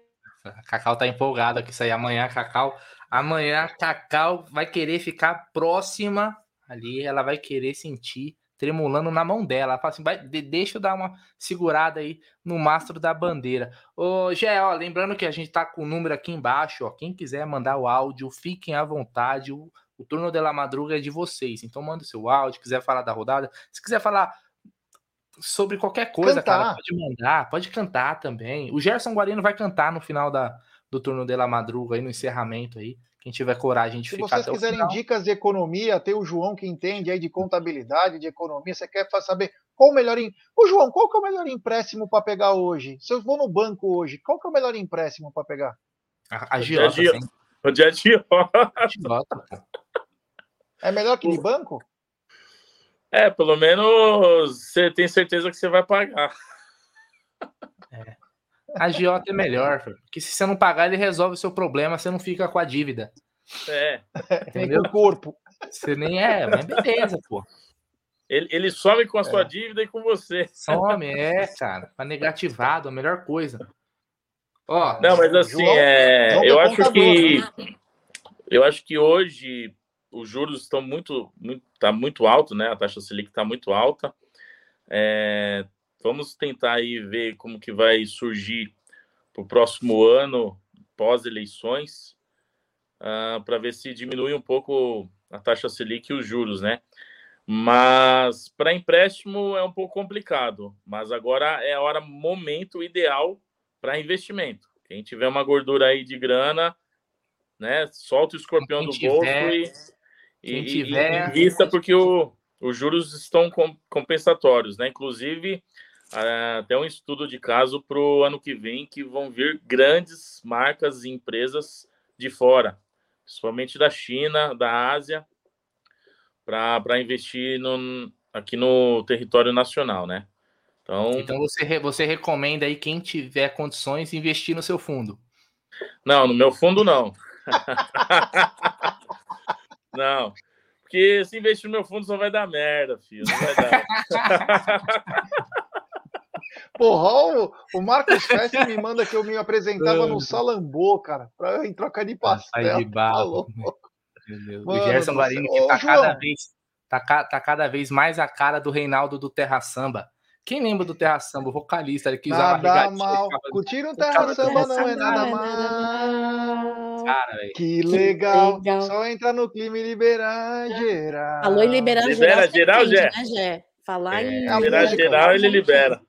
A Cacau tá empolgada que isso aí amanhã, Cacau. Amanhã a Cacau vai querer ficar próxima ali, ela vai querer sentir tremulando na mão dela. Ela fala assim: vai, de- deixa eu dar uma segurada aí no mastro da bandeira. Ô, Gé, ó, lembrando que a gente tá com o número aqui embaixo, ó. Quem quiser mandar o áudio, fiquem à vontade. O, o turno de la madruga é de vocês. Então manda o seu áudio, quiser falar da rodada. Se quiser falar sobre qualquer coisa, cara, Cantar. pode mandar, pode cantar também. O Gerson Guarino vai cantar no final da, do turno de la madruga aí, no encerramento aí. Quem tiver coragem de Se ficar vocês até o quiserem final. dicas de economia, tem o João que entende aí de contabilidade, de economia. Você quer saber qual o melhor. Ô, João, qual que é o melhor empréstimo para pegar hoje? Se eu vou no banco hoje, qual que é o melhor empréstimo para pegar? A, a Giota, dia. O dia a dia. É melhor que de banco? É, pelo menos você tem certeza que você vai pagar. A Giota é melhor, porque se você não pagar, ele resolve o seu problema, você não fica com a dívida. É. Nem Entendeu? com o corpo. Você nem é, mas beleza, pô. Ele, ele some com a sua É. dívida e com você. Some, é, cara. Tá negativado, a melhor coisa. Ó, Não, mas assim, João- é, João eu é acho contador, que né? eu acho que hoje os juros estão muito, muito tá muito alto, né? A taxa Selic está muito alta. É, vamos tentar aí ver como que vai surgir para o próximo ano pós eleições, para ver se diminui um pouco a taxa Selic e os juros, né? Mas para empréstimo é um pouco complicado. Mas agora é a hora, momento ideal para investimento. Quem tiver uma gordura aí de grana, né? Solta o escorpião do tiver- bolso e, quem e- e- tiver- e invista, porque o, os juros estão com- compensatórios, né? Inclusive, ah, até um estudo de caso para o ano que vem que vão vir grandes marcas e empresas de fora, principalmente da China, da Ásia, para investir no, aqui no território nacional, né? Então, então você, você recomenda aí quem tiver condições investir no seu fundo. não, no meu fundo não. não. Porque se investir no meu fundo só vai dar merda, filho. Não vai dar. Porra, o, o Marcos Fest me manda que eu me apresentava no Salambô, cara, pra, em troca de pastel. De Tá barro. louco. Meu Deus. Mano o Gerson Guarini céu. que tá cada vez tá, tá cada vez mais a cara do Reinaldo do Terra Samba. Quem lembra do Terra Samba, o vocalista ele que usava Nada mal. ficava- Curtir o Terra Samba não é nada é mal. Cara, velho. Que legal. legal. Só entrar no clima e liberar geral. Falou em liberar Libera geral, geral, você entende, Gé? né, Gé? Falar É, em Liberar música, geral, ele gente- libera.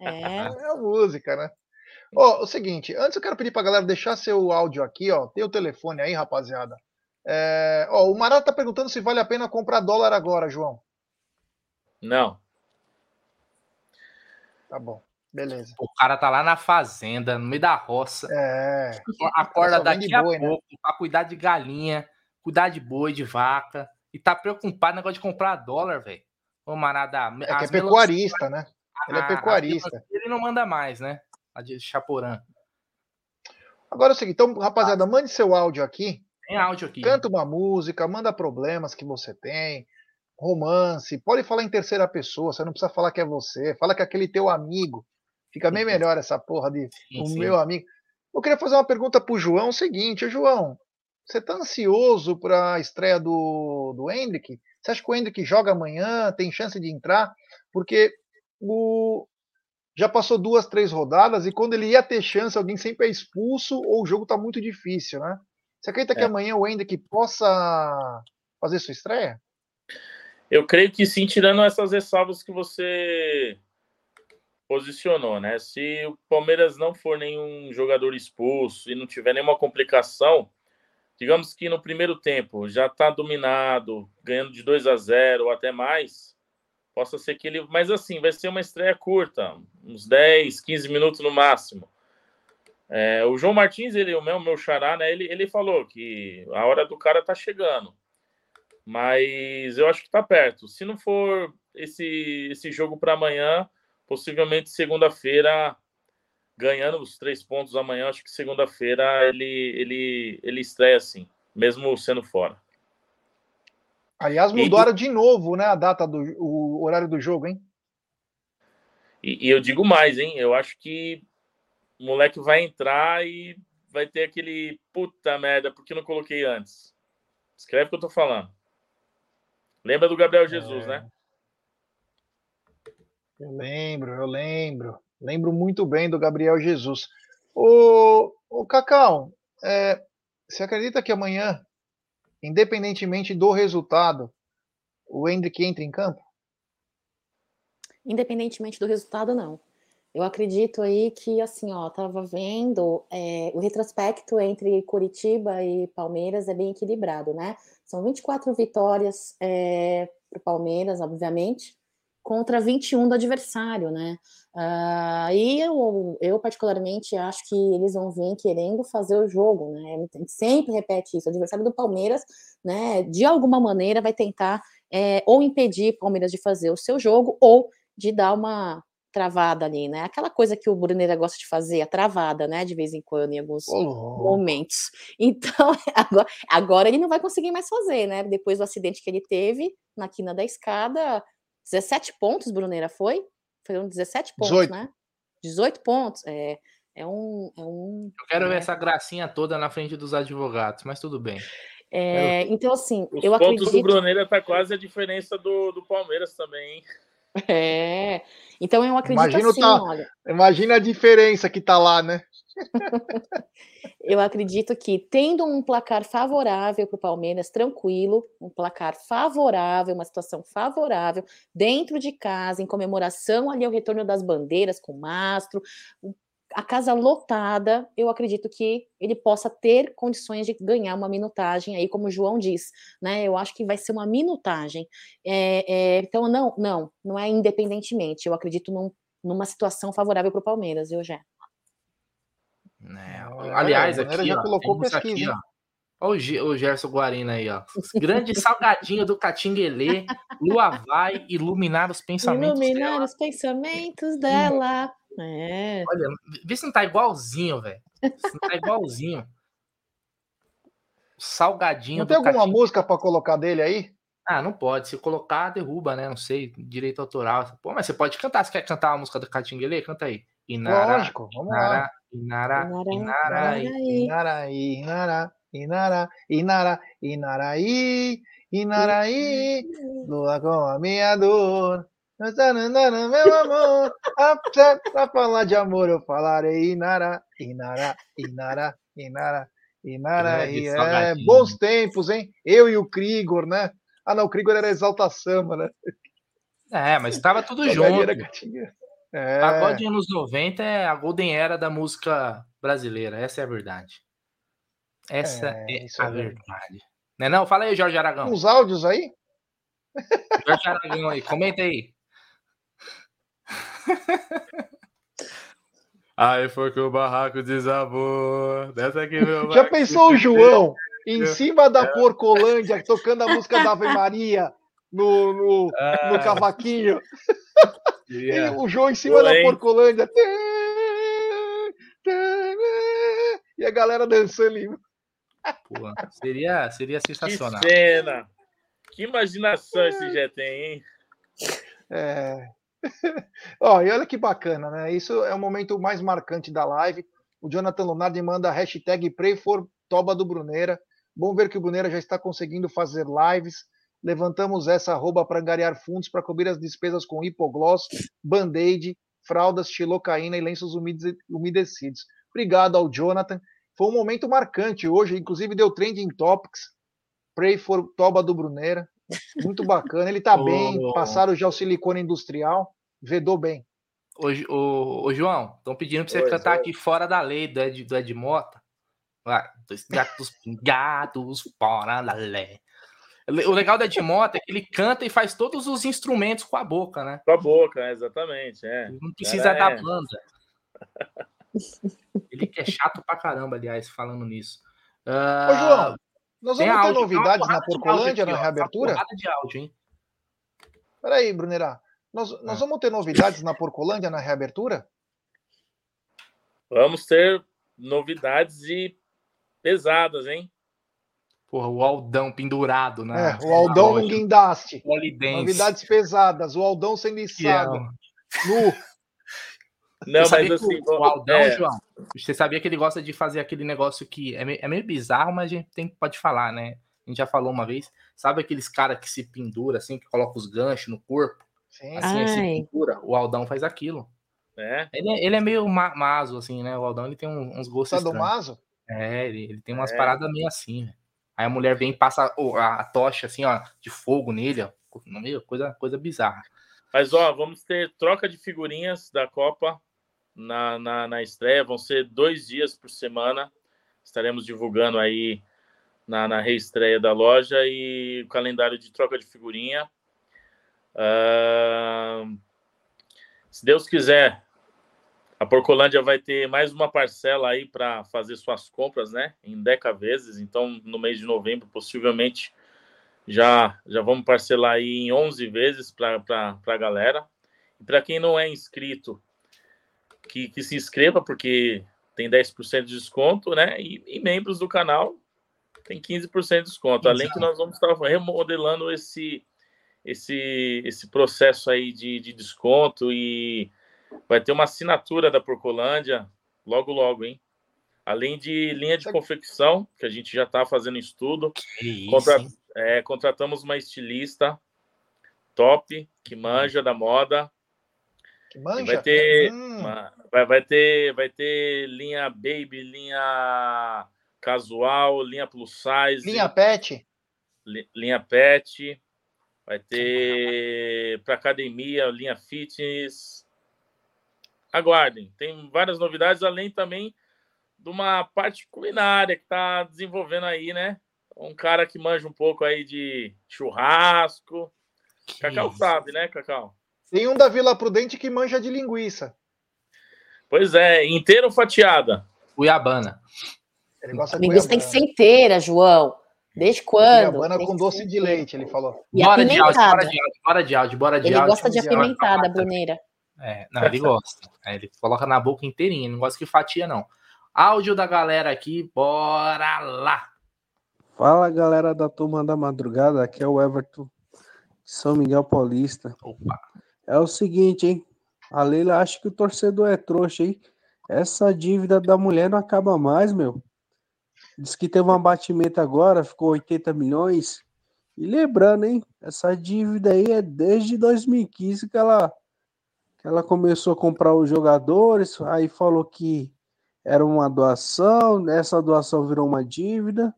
É, É a música, né? Ó, o seguinte, antes eu quero pedir pra galera deixar seu áudio aqui, ó. Tem o telefone aí, rapaziada. É, ó, o Marata tá perguntando se vale a pena comprar dólar agora, João. Não. Tá bom, beleza. O cara tá lá na fazenda, no meio da roça. É, Acorda vende daqui a boi, né? pouco pra cuidar de galinha, cuidar de boi, de vaca. E tá preocupado no negócio de comprar dólar, velho. Ô, Marada. é que é pecuarista, né? Ele é pecuarista. Ele não manda mais, né? A de Chaporã. Agora é o seguinte, então, rapaziada, mande seu áudio aqui. Tem áudio aqui. Canta uma música, manda problemas que você tem, romance, pode falar em terceira pessoa, você não precisa falar que é você, fala que é aquele teu amigo. Fica bem melhor essa porra de Sim, o sim. meu amigo. Eu queria fazer uma pergunta pro João, o seguinte, João, você tá ansioso para a estreia do, do Hendrick? Você acha que o Hendrick joga amanhã, tem chance de entrar? Porque o já passou duas, três rodadas e quando ele ia ter chance, alguém sempre é expulso ou o jogo tá muito difícil, né? Você acredita que É. amanhã o Hendrick possa fazer sua estreia? Eu creio que sim, tirando essas ressalvas que você posicionou, né? Se o Palmeiras não for nenhum jogador expulso e não tiver nenhuma complicação, digamos que no primeiro tempo já está dominado, ganhando de 2 a 0 ou até mais, possa ser que ele. Mas assim, vai ser uma estreia curta, uns 10, 15 minutos no máximo. É, o João Martins, ele, o meu, meu xará, né? Ele, ele falou que a hora do cara tá chegando mas eu acho que está perto. Se não for esse, esse jogo para amanhã, possivelmente segunda-feira, ganhando os três pontos amanhã, acho que segunda-feira ele, ele, ele estreia assim, mesmo sendo fora. Aliás, E- mudaram de novo, né, a data do o horário do jogo, hein? E, e eu digo mais, hein? Eu acho que o moleque vai entrar e vai ter aquele puta merda, porque não coloquei antes. Escreve o que eu tô falando. Lembra do Gabriel Jesus, É. né? Eu lembro, eu lembro. Lembro muito bem do Gabriel Jesus. O, o Cacau, é, você acredita que amanhã, independentemente do resultado, o Hendrick entra em campo? Independentemente do resultado, não. Eu acredito aí que, assim, ó, tava vendo é, o retrospecto entre Curitiba e Palmeiras é bem equilibrado, né? São 24 vitórias é, para o Palmeiras, obviamente, contra 21 do adversário, né? Ah, e eu, eu, particularmente, acho que eles vão vir querendo fazer o jogo, né? A gente sempre repete isso. O adversário do Palmeiras, né, de alguma maneira, vai tentar é, ou impedir o Palmeiras de fazer o seu jogo ou de dar uma travada ali, né? Aquela coisa que o Bruneira gosta de fazer, a travada, né? De vez em quando, em alguns momentos. Então, agora, agora ele não vai conseguir mais fazer, né? Depois do acidente que ele teve na quina da escada, 17 pontos, Bruneira, foi? Foram 17 pontos, 18. né? 18 pontos. É, é um. É um Eu quero ver né? essa gracinha toda na frente dos advogados, mas tudo bem. É, então, assim, Os eu pontos acredito. do Bruneira tá quase a diferença do, do Palmeiras também, hein? É. Então eu acredito Imagina, assim, ta- olha. Imagina a diferença que tá lá, né? Eu acredito que, tendo um placar favorável para o Palmeiras, tranquilo, um placar favorável, uma situação favorável, dentro de casa, em comemoração ali ao retorno das bandeiras com mastro, o- a casa lotada, eu acredito que ele possa ter condições de ganhar uma minutagem aí, como o João diz, né? Eu acho que vai ser uma minutagem. É, é, então, não, não, não é independentemente. Eu acredito num- numa situação favorável para o Palmeiras, já. Né? Olha, Aliás, aqui, já ó, colocou pesquisa, aqui, ó. Olha o, Ge- o Gerson Guarina aí, ó. Grande salgadinho do Catinguelê, Lua vai iluminar os pensamentos Iluminar dela. os pensamentos dela. É. Olha, vê se não tá igualzinho, velho. Se não tá igualzinho. Salgadinho Não tem alguma Catinguelê. música pra colocar dele aí? Ah, não pode. Se colocar, derruba, né? Não sei, direito autoral. Pô, mas você pode cantar. Você quer cantar a música do Catinguelê? Canta aí. Inara, Lógico, vamos lá. Inara, Inara, Inara, Inaraí. Inaraí, Inara, Inara, Inara, Inaraí, Inaraí, lua com a minha dor. Meu amor, até pra falar de amor eu falarei Inara, Inara, Inara, Inara. Grande É, bons tempos, hein? Eu e o Krigor, né? Ah, não, o Krigor era Exalta Samba, né? É, mas tava tudo junto. era. É, Pagode anos 90 é a golden era da música brasileira. Essa é a verdade. Essa É, é, isso é a verdade. verdade. Né não? Fala aí, Jorge Aragão. uns áudios aí? Jorge Aragão aí, comenta aí. Aí foi que o barraco desabou. Dessa aqui, meu Já pensou o João em É. cima da Porcolândia tocando a música da Ave Maria no, no, Ah. no cavaquinho? É. E o João em cima da Boa, hein? Porcolândia. E a galera dançando ali. Pô, seria, seria Que sensacional. cena! Que imaginação esse Gé tem, hein? É. Ó, e olha que bacana, né? Isso é o momento mais marcante da live. O Jonathan Lunardi manda a hashtag Pray for Toba do Bruneira. Bom ver que o Bruneira já está conseguindo fazer lives. Levantamos essa arroba para angariar fundos para cobrir as despesas com hipogloss, band-aid, fraldas, xilocaína e lenços umedecidos. Obrigado ao Jonathan. Foi um momento marcante hoje, inclusive deu trending topics. Pray for Toba do Bruneira. Muito bacana. Ele tá Ô. bem. Passaram já o silicone industrial. Vedou bem. Ô, ô, ô, João, estão pedindo pra você Oi, cantar oi. aqui fora da lei do Ed, do Ed Mota. Vai, dois gatos pingados fora da lei. O legal do Ed Mota é que ele canta e faz todos os instrumentos com a boca, né? Com a boca, é, exatamente. É. Não precisa É. da banda. Ele que é chato pra caramba, aliás, falando nisso. Ô, Ah, João, nós tem vamos ter novidades na Porcolândia na reabertura? Uma de áudio, hein? Peraí, Brunerá. Nós, nós Ah. vamos ter novidades na Porcolândia na reabertura? Vamos ter novidades e pesadas, hein? Porra, o Aldão pendurado, né? É, o Aldão no guindaste. Novidades pesadas. O Aldão sendo içado. Nu. Não, Você sabia mas que assim, o, o Aldão, é, João, você sabia que ele gosta de fazer aquele negócio que é meio, é meio bizarro, mas a gente tem, pode falar, né? A gente já falou uma vez. Sabe aqueles caras que se pendura, assim, que coloca os ganchos no corpo? Sim. Assim, pendura. O Aldão faz aquilo. né? Ele é, ele é meio ma maso, assim, né? O Aldão ele tem um- uns gostos estranhos. Sadomaso? É, ele, ele tem umas É. paradas meio assim, velho. Aí a mulher vem e passa o- a, a tocha, assim, ó, de fogo nele, ó. No meio, coisa, coisa bizarra. Mas ó, vamos ter troca de figurinhas da Copa na, na, na estreia. Vão ser dois dias por semana. Estaremos divulgando aí na, na reestreia da loja e o calendário de troca de figurinha. Ahn, se Deus quiser, a Porcolândia vai ter mais uma parcela aí para fazer suas compras, né? Em deca vezes. Então, no mês de novembro, possivelmente já já vamos parcelar aí em 11 vezes para a galera. E para quem não é inscrito, que, que se inscreva, porque tem 10% de desconto, né? E, e membros do canal tem 15% de desconto. Além que nós vamos estar remodelando esse, esse, esse processo aí de, de desconto e vai ter uma assinatura da Porcolândia logo, logo, hein? Além de linha de confecção, que a gente já está fazendo estudo. isso, Contra- é, contratamos uma estilista top, que manja da moda. Que manja? vai ter, Hum. uma- vai, vai ter, vai ter linha baby, linha casual, linha plus size, Linha pet. li- linha pet, vai ter para academia, linha fitness. Aguardem, tem várias novidades, além também de uma parte culinária que está desenvolvendo aí, né? Um cara que manja um pouco aí de churrasco. Cacau isso. sabe, né, Cacau? Tem um da Vila Prudente que manja de linguiça. Pois é, inteira ou fatiada? Cuiabana. Ele gosta A linguiça tem que ser inteira, João. Desde quando? Cuiabana Tem com que doce de leite, ele falou. E Bora de áudio, bora de áudio, bora de áudio, bora de Ele áudio. gosta de apimentada, Bruneira. É, não, ele gosta. É, ele coloca na boca inteirinha, não gosta que fatia, não. Áudio da galera aqui, bora lá. Fala galera da turma da madrugada, aqui é o Everton de São Miguel Paulista. Opa. É o seguinte, hein? A Leila acha que o torcedor é trouxa, hein? Essa dívida da mulher não acaba mais, meu. Diz que teve um abatimento agora, ficou 80 milhões. E lembrando, hein? Essa dívida aí é desde 2015 que ela, que ela começou a comprar os jogadores, aí falou que era uma doação, essa doação virou uma dívida.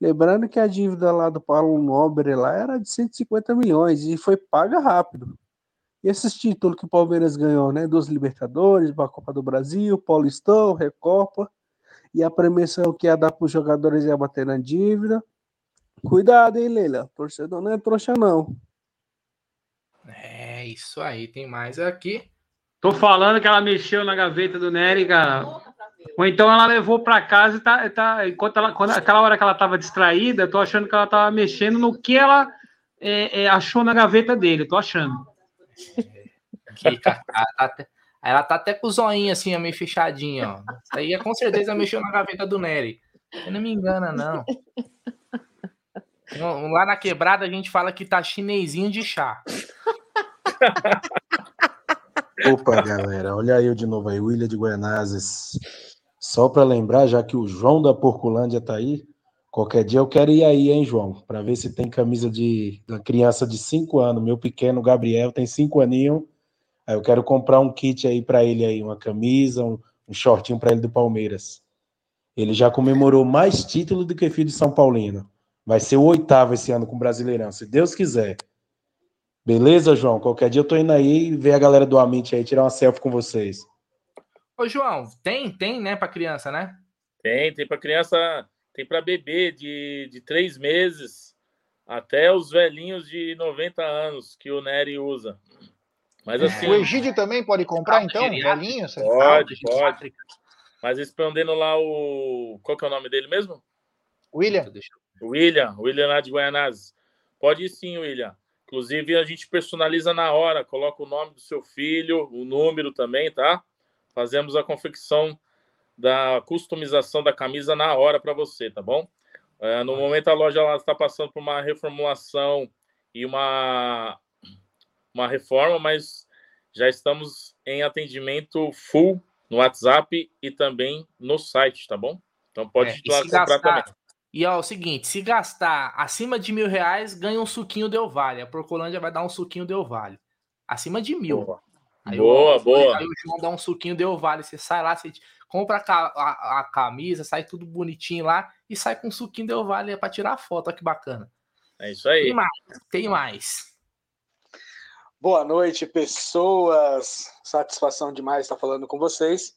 Lembrando que a dívida lá do Paulo Nobre lá era de 150 milhões e foi paga rápido. E esses títulos que o Palmeiras ganhou, né? Dos Libertadores, da Copa do Brasil, Paulistão, Recopa. E a premiação que ia dar para os jogadores ia bater na dívida. Cuidado, hein, Leila? Torcedor não é trouxa, não. É isso aí, tem mais aqui. Tô falando que ela mexeu na gaveta do Nery, cara. Ou então ela levou pra casa e tá. tá enquanto ela, quando, aquela hora que ela tava distraída, eu tô achando que ela tava mexendo no que ela é, é, achou na gaveta dele. eu Tô achando. Aqui, Cacá, tá até- aí ela tá até com o zoinho assim, meio fechadinho, ó. Isso aí é com certeza mexeu na gaveta do Nery. Você não me engana, não. Um- Lá na quebrada a gente fala que tá chinesinho de chá. Opa, galera, olha eu de novo aí, William de Guianazes. Só para lembrar, já que o João da Porculândia tá aí, qualquer dia eu quero ir aí, hein, João, para ver se tem camisa de da criança de 5 anos. Meu pequeno Gabriel tem 5 aninhos. Aí eu quero comprar um kit aí para ele aí, uma camisa, um, um shortinho para ele do Palmeiras. Ele já comemorou mais título do que filho de São Paulino. Vai ser o oitavo esse ano com o Brasileirão, se Deus quiser. Beleza, João? Qualquer dia eu tô indo aí e ver a galera do Amit aí, tirar uma selfie com vocês. Ô, João, tem, tem, né, pra criança, né? Tem, tem para criança, tem para bebê de, de três meses até os velhinhos de 90 anos que o Nery usa. Mas assim, O Egídio também pode comprar, então? Velhinho? pode, pode. Mas respondendo lá o. Qual que é o nome dele mesmo? William? William, William lá de Guaianazes. Pode ir sim, William. Inclusive, a gente personaliza na hora, coloca o nome do seu filho, o número também, tá? Fazemos a confecção da customização da camisa na hora para você, tá bom? É, no momento, a loja está passando por uma reformulação e uma, uma reforma, mas já estamos em atendimento full no WhatsApp e também no site, tá bom? Então pode É, e se comprar gastar- também. E ó, é o seguinte, se gastar acima de mil reais, ganha um suquinho Del Vale. A Porcolândia vai dar um suquinho Del Vale. Acima de mil. Boa, Aí boa. o, boa. Aí o João dá um suquinho Del Vale. Você sai lá, você compra a, a- a camisa, sai tudo bonitinho lá e sai com um suquinho Del Vale pra tirar foto. Olha que bacana. É isso aí. Tem mais, tem mais. Boa noite, pessoas. Satisfação demais estar falando com vocês.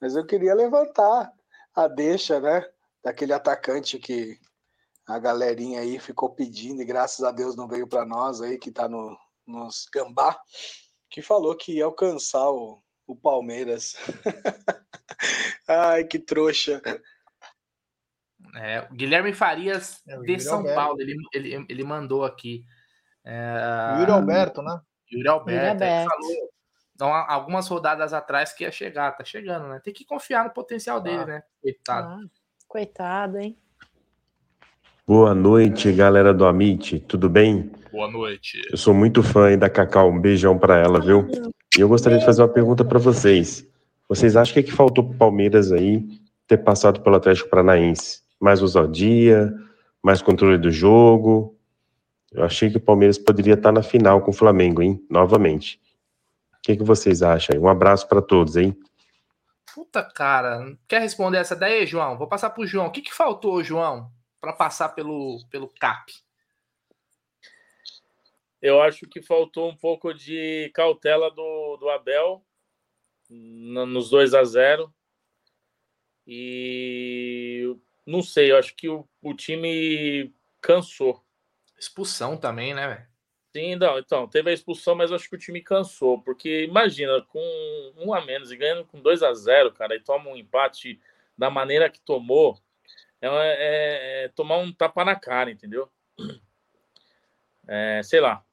Mas eu queria levantar a deixa, né? Daquele atacante que a galerinha aí ficou pedindo e graças a Deus não veio para nós aí, que tá no, nos gambá, que falou que ia alcançar o, o Palmeiras. Ai, que trouxa. É, o Guilherme Farias, É, o de São. Paulo, ele, ele, ele mandou aqui. É, Yuri Alberto, né? Yuri Alberto. Yuri ele Alberto. falou, Então, há algumas rodadas atrás que ia chegar, tá chegando, né? Tem que confiar no potencial dele, Ah. né? Coitado. Ah, coitado, hein? Boa noite, galera do Amit, tudo bem? Boa noite. Eu sou muito fã aí da Cacau, um beijão pra ela, viu? E eu gostaria de fazer uma pergunta pra vocês. Vocês acham que, é que faltou pro Palmeiras aí ter passado pelo Atlético Paranaense? Mais ousadia, mais controle do jogo? Eu achei que o Palmeiras poderia estar na final com o Flamengo, hein? Novamente. O que, que vocês acham aí? Um abraço pra todos, hein? Puta, cara. Quer responder essa daí, João? Vou passar pro João. O que, que faltou, João, para passar pelo, pelo CAP? Eu acho que faltou um pouco de cautela do, do Abel nos 2 a 0 E não sei, eu acho que o, o time cansou. Expulsão também, né, velho? Sim, não, então, teve a expulsão, mas eu acho que o time cansou, porque imagina, com um a menos e ganhando com 2 a 0 cara, e toma um empate da maneira que tomou, é, é- é tomar um tapa na cara, entendeu? É, sei lá.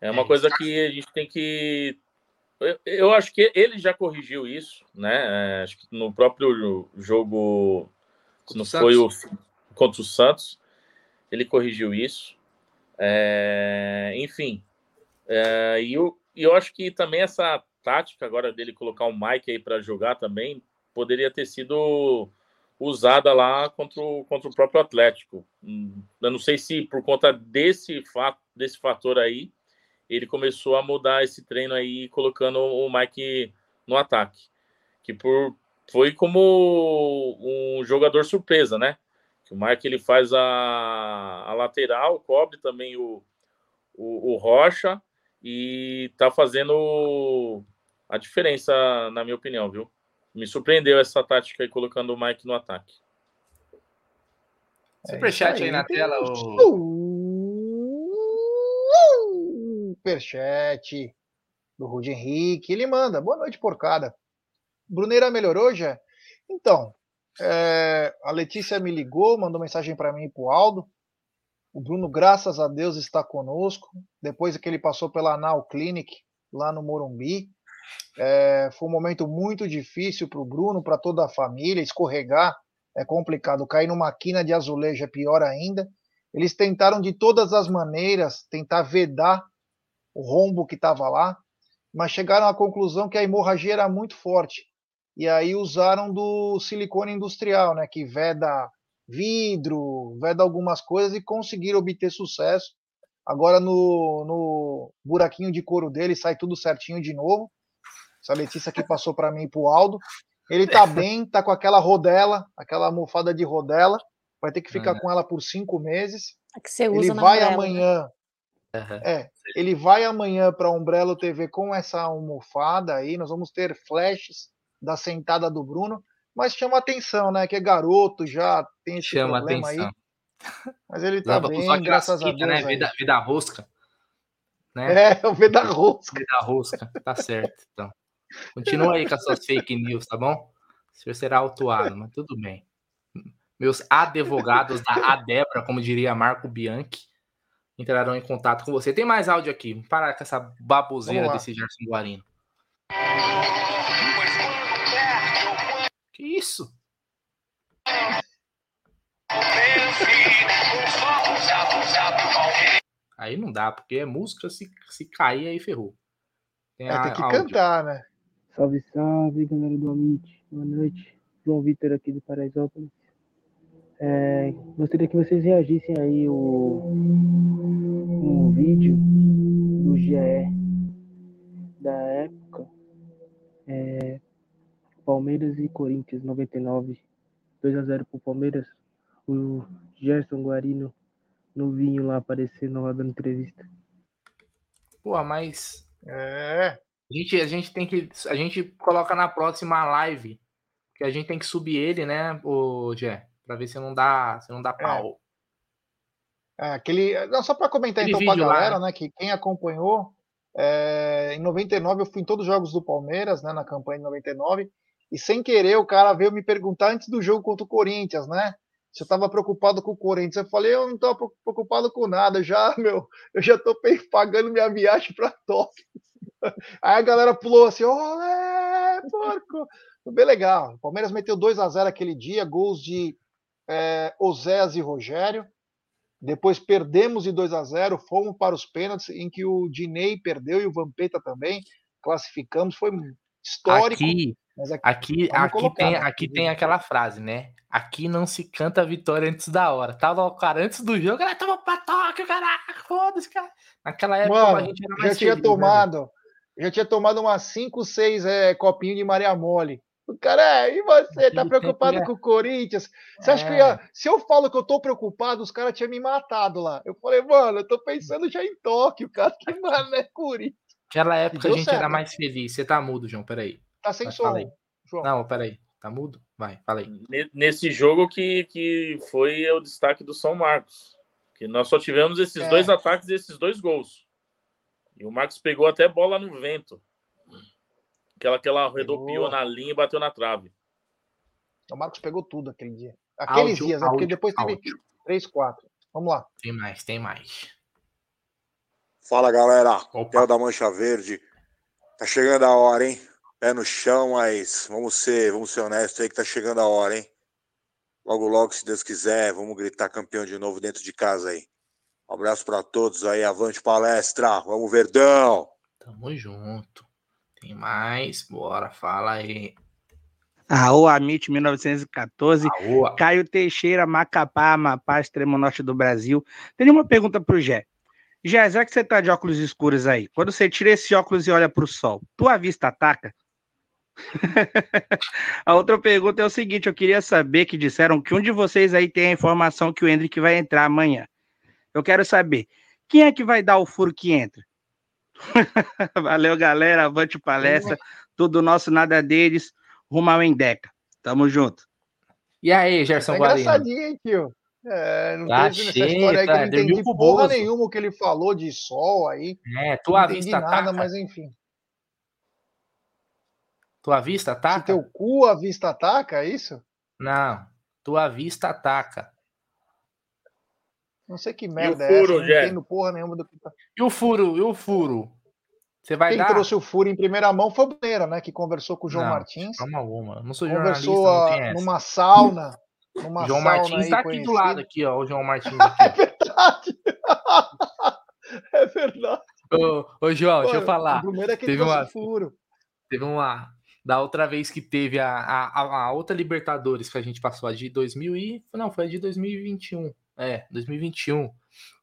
É uma coisa que a gente tem que. Eu, eu acho que ele já corrigiu isso, né? É, acho que no próprio jogo, não foi o contra o Santos, ele corrigiu isso. É, enfim, é, e eu, eu acho que também essa tática agora dele colocar o Mike aí para jogar também poderia ter sido usada lá contra o, contra o próprio Atlético. Hum, Eu não sei se por conta desse fato, desse fator aí, ele começou a mudar esse treino aí, colocando o Mike no ataque, que por foi como um jogador surpresa, né? Que o Mike ele faz a, a lateral, cobre também o, o, o Rocha e tá fazendo a diferença, na minha opinião, viu? Me surpreendeu essa tática aí, colocando o Mike no ataque. Superchat aí na Tem tela, um Superchat do Rude Henrique. Ele manda. Boa noite, porcada. Bruneira melhorou já? Então, é, a Letícia me ligou, mandou mensagem para mim e pro Aldo. O Bruno, graças a Deus, está conosco. Depois que ele passou pela Anal Clinic, lá no Morumbi. É, foi um momento muito difícil para o Bruno, para toda a família. Escorregar é complicado. Cair numa quina de azulejo é pior ainda. Eles tentaram de todas as maneiras tentar vedar o rombo que estava lá, mas chegaram à conclusão que a hemorragia era muito forte. E aí usaram do silicone industrial, né, que veda vidro, veda algumas coisas e conseguiram obter sucesso. Agora no, no buraquinho de couro dele sai tudo certinho de novo. Essa Letícia que passou para mim e pro Aldo. Ele tá bem, tá com aquela rodela, aquela almofada de rodela. Vai ter que ficar Ah. com ela por cinco meses. A que você Ele usa na vai Umbrella, né? amanhã. É, ele vai amanhã para Umbrella TV com essa almofada aí. Nós vamos ter flashes da sentada do Bruno, mas chama atenção, né? Que é garoto já tem esse Chama problema atenção. aí. Mas ele tá Lava bem, graças a Deus. né? Vida, vida rosca. Né? É, o V da rosca. Vida rosca. Tá certo, então. Continua aí com as suas fake news, tá bom? O senhor será autuado, mas tudo bem. Meus advogados da Adebra, como diria Marco Bianchi, entrarão em contato com você. Tem mais áudio aqui. Vamos parar com essa baboseira desse Gerson Guarino. Isso? Aí não dá, porque é música, se, se cair, aí ferrou. Tem, É, a- tem que áudio. cantar, né? Salve, salve, galera do Amit. Boa noite. João Vitor aqui do Paraisópolis. É, gostaria que vocês reagissem aí o, um vídeo do GE da época. É, Palmeiras e Corinthians 99. 2x0 pro Palmeiras. O Gerson Guarino novinho lá aparecendo lá dando entrevista. Pô, mas. É. A gente, a gente tem que. A gente coloca na próxima live. Que a gente tem que subir ele, né, o Jé? Pra ver se não dá, se não dá pau. É, aquele, não, só para comentar Aquele então a lá, galera, né? né, que quem acompanhou, é, em 99 eu fui em todos os jogos do Palmeiras, né, na campanha de 99, e sem querer o cara veio me perguntar antes do jogo contra o Corinthians, né, se eu estava preocupado com o Corinthians. Eu falei, eu não estou preocupado com nada, já, meu, eu já estou pagando minha viagem para Tóquio. Aí a galera pulou assim, olé, porco. Foi bem legal. O Palmeiras meteu 2 a 0 aquele dia, gols de é, e Rogério. Depois perdemos de 2 a 0 fomos para os pênaltis, em que o Dinei perdeu e o Vampeta também. Classificamos, foi histórico. Aqui, aqui, aqui, vamos aqui, tem, né? aqui tem aquela frase, né? Aqui não se canta a vitória antes da hora. Tava o cara antes do jogo, ela tava pra toque, caraca, foda-se, cara. Naquela época a Mano, gente era já mais tinha feliz, né, tomado, já tinha tomado umas 5, 6 é, copinhos de Maria Mole. O cara, é, e você, tá preocupado tempo com o Corinthians? Você acha que eu É. ia, se eu falo que eu tô preocupado, os caras tinham me matado lá. Eu falei, mano, eu tô pensando já em Tóquio, cara, que mano é Corinthians. Naquela época a gente certo, era né? mais feliz. Você tá mudo, João, peraí. Tá sem Mas som, fala aí. João. Não, peraí. Tá mudo? Vai, fala aí. Ne- Nesse jogo que, que foi o destaque do São Marcos. Que nós só tivemos esses É. dois ataques e esses dois gols. E o Marcos pegou até bola no vento. Aquela que ela rodopiou na linha e bateu na trave. O Marcos pegou tudo aquele dia. Aqueles Áudio, dias, né? Porque áudio, depois teve áudio. 3, 4. Vamos lá. Tem mais, tem mais. Fala galera, Theo da Mancha Verde. Tá chegando a hora, hein? Pé no chão, mas vamos ser, vamos ser honestos aí que tá chegando a hora, hein? Logo, logo, se Deus quiser, vamos gritar campeão de novo dentro de casa aí. Um abraço pra todos aí, avante palestra, vamos Verdão! Tamo junto. Tem mais, bora, fala aí. Raul Amit, 1914. Raul. Caio Teixeira, Macapá, Amapá, extremo norte do Brasil. Tenho uma pergunta pro Gé. Gé, já que você tá de óculos escuros aí, quando você tira esse óculos e olha pro sol, tua vista ataca? a outra pergunta é o seguinte: eu queria saber que disseram que um de vocês aí tem a informação que o Hendrick vai entrar amanhã. Eu quero saber quem é que vai dar o furo que entra? Valeu, galera. Avante palestra. Tudo nosso, nada deles. Rumo ao Endeca. Tamo junto. E aí, Gerson Tá Guarino? engraçadinho, hein, tio? É, não Tá teve cheio, história aí que eu tá, não dormiu entendi porra nenhuma o que ele falou de sol aí. É, Não tua entendi vista nada, ataca. mas enfim. Tua vista Se ataca? teu cu a vista ataca, é isso? Não. Tua vista ataca. Não sei que merda é furo, essa, não entendo porra nenhuma do que tá. E o furo? E o furo? Você vai Quem dar? trouxe o furo em primeira mão foi o Bruneira, né? Que conversou com o João Não, Martins. forma alguma. Eu não sou jornalista, Conversou não numa sauna. Numa João sauna Martins aí tá aqui do lado, aqui, ó. O João Martins aqui. É verdade. ô, ô, João, deixa eu falar. O Bruneira é que Teve trouxe uma, o furo. teve uma. Da outra vez que teve a, a, a- a outra Libertadores que a gente passou, a de 2000 e. Não, foi a de 2021. É, 2021.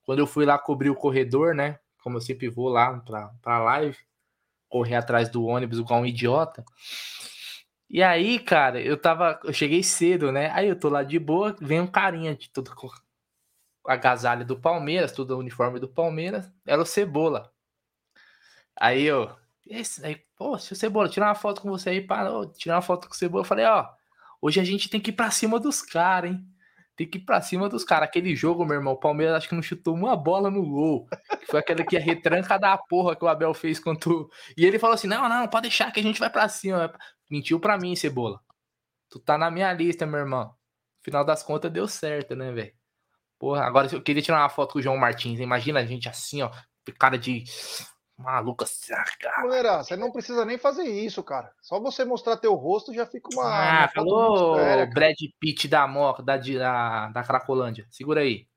Quando eu fui lá cobrir o corredor, né? Como eu sempre vou lá pra, pra live, correr atrás do ônibus igual um idiota. E aí, cara, eu tava. Eu cheguei cedo, né? Aí eu tô lá de boa, vem um carinha de tudo com agasalho do Palmeiras, tudo uniforme do Palmeiras, era o Cebola. Aí eu, esse, aí, pô, seu Cebola, tirar uma foto com você aí, parou, tirar uma foto com o Cebola. Eu falei, ó, hoje a gente tem que ir pra cima dos caras, hein? Tem que ir pra cima dos caras. Aquele jogo, meu irmão, o Palmeiras acho que não chutou uma bola no gol. Foi aquela que a retranca da porra que o Abel fez contra. E ele falou assim: não, não, pode deixar que a gente vai pra cima. Mentiu pra mim, Cebola. Tu tá na minha lista, meu irmão. Final das contas deu certo, né, velho? Porra, agora eu queria tirar uma foto com o João Martins. Imagina a gente assim, ó, cara de assim, ah, cara. Você não precisa nem fazer isso, cara. Só você mostrar teu rosto já fica uma. Ah, uma falou séria. Brad Pitt da Moca, da, de- da, da Cracolândia. Segura aí.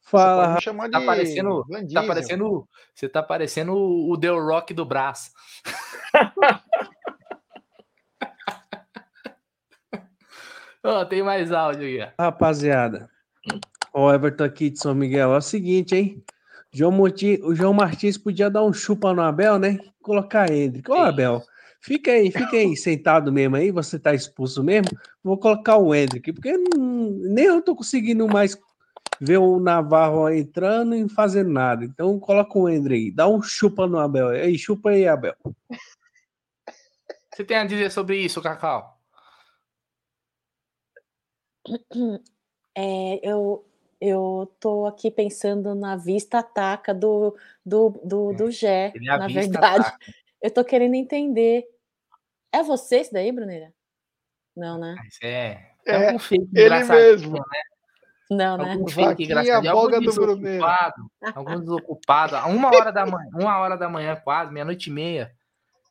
Fala, chamar tá parecendo, tá Diesel. parecendo, você tá parecendo o The Rock do braço. Ó, tem mais áudio aqui. ó. Rapaziada, o Everton aqui de São Miguel. É o seguinte, hein? João Monti, o João Martins podia dar um chupa no Abel, né? Colocar Hendrick. Ô, Abel, fica aí, fica aí sentado mesmo aí, você tá expulso mesmo. Vou colocar o Hendrick, porque não- nem eu tô conseguindo mais ver o Navarro entrando e fazendo nada. Então coloca o Hendrick aí, dá um chupa no Abel. Aí, chupa aí, Abel. Você tem a dizer sobre isso, Cacau? É, eu, eu tô aqui pensando na vista ataca do, do, do, do Gé, é na verdade. ataca. Eu tô querendo entender. É você esse daí, Bruneira? Não, né? Isso é. É, um fake ele mesmo. né? Não, né? Algum fake engraçado. Algum desocupado. Algum desocupado. a Uma hora da manhã, uma hora da manhã quase, meia-noite e meia.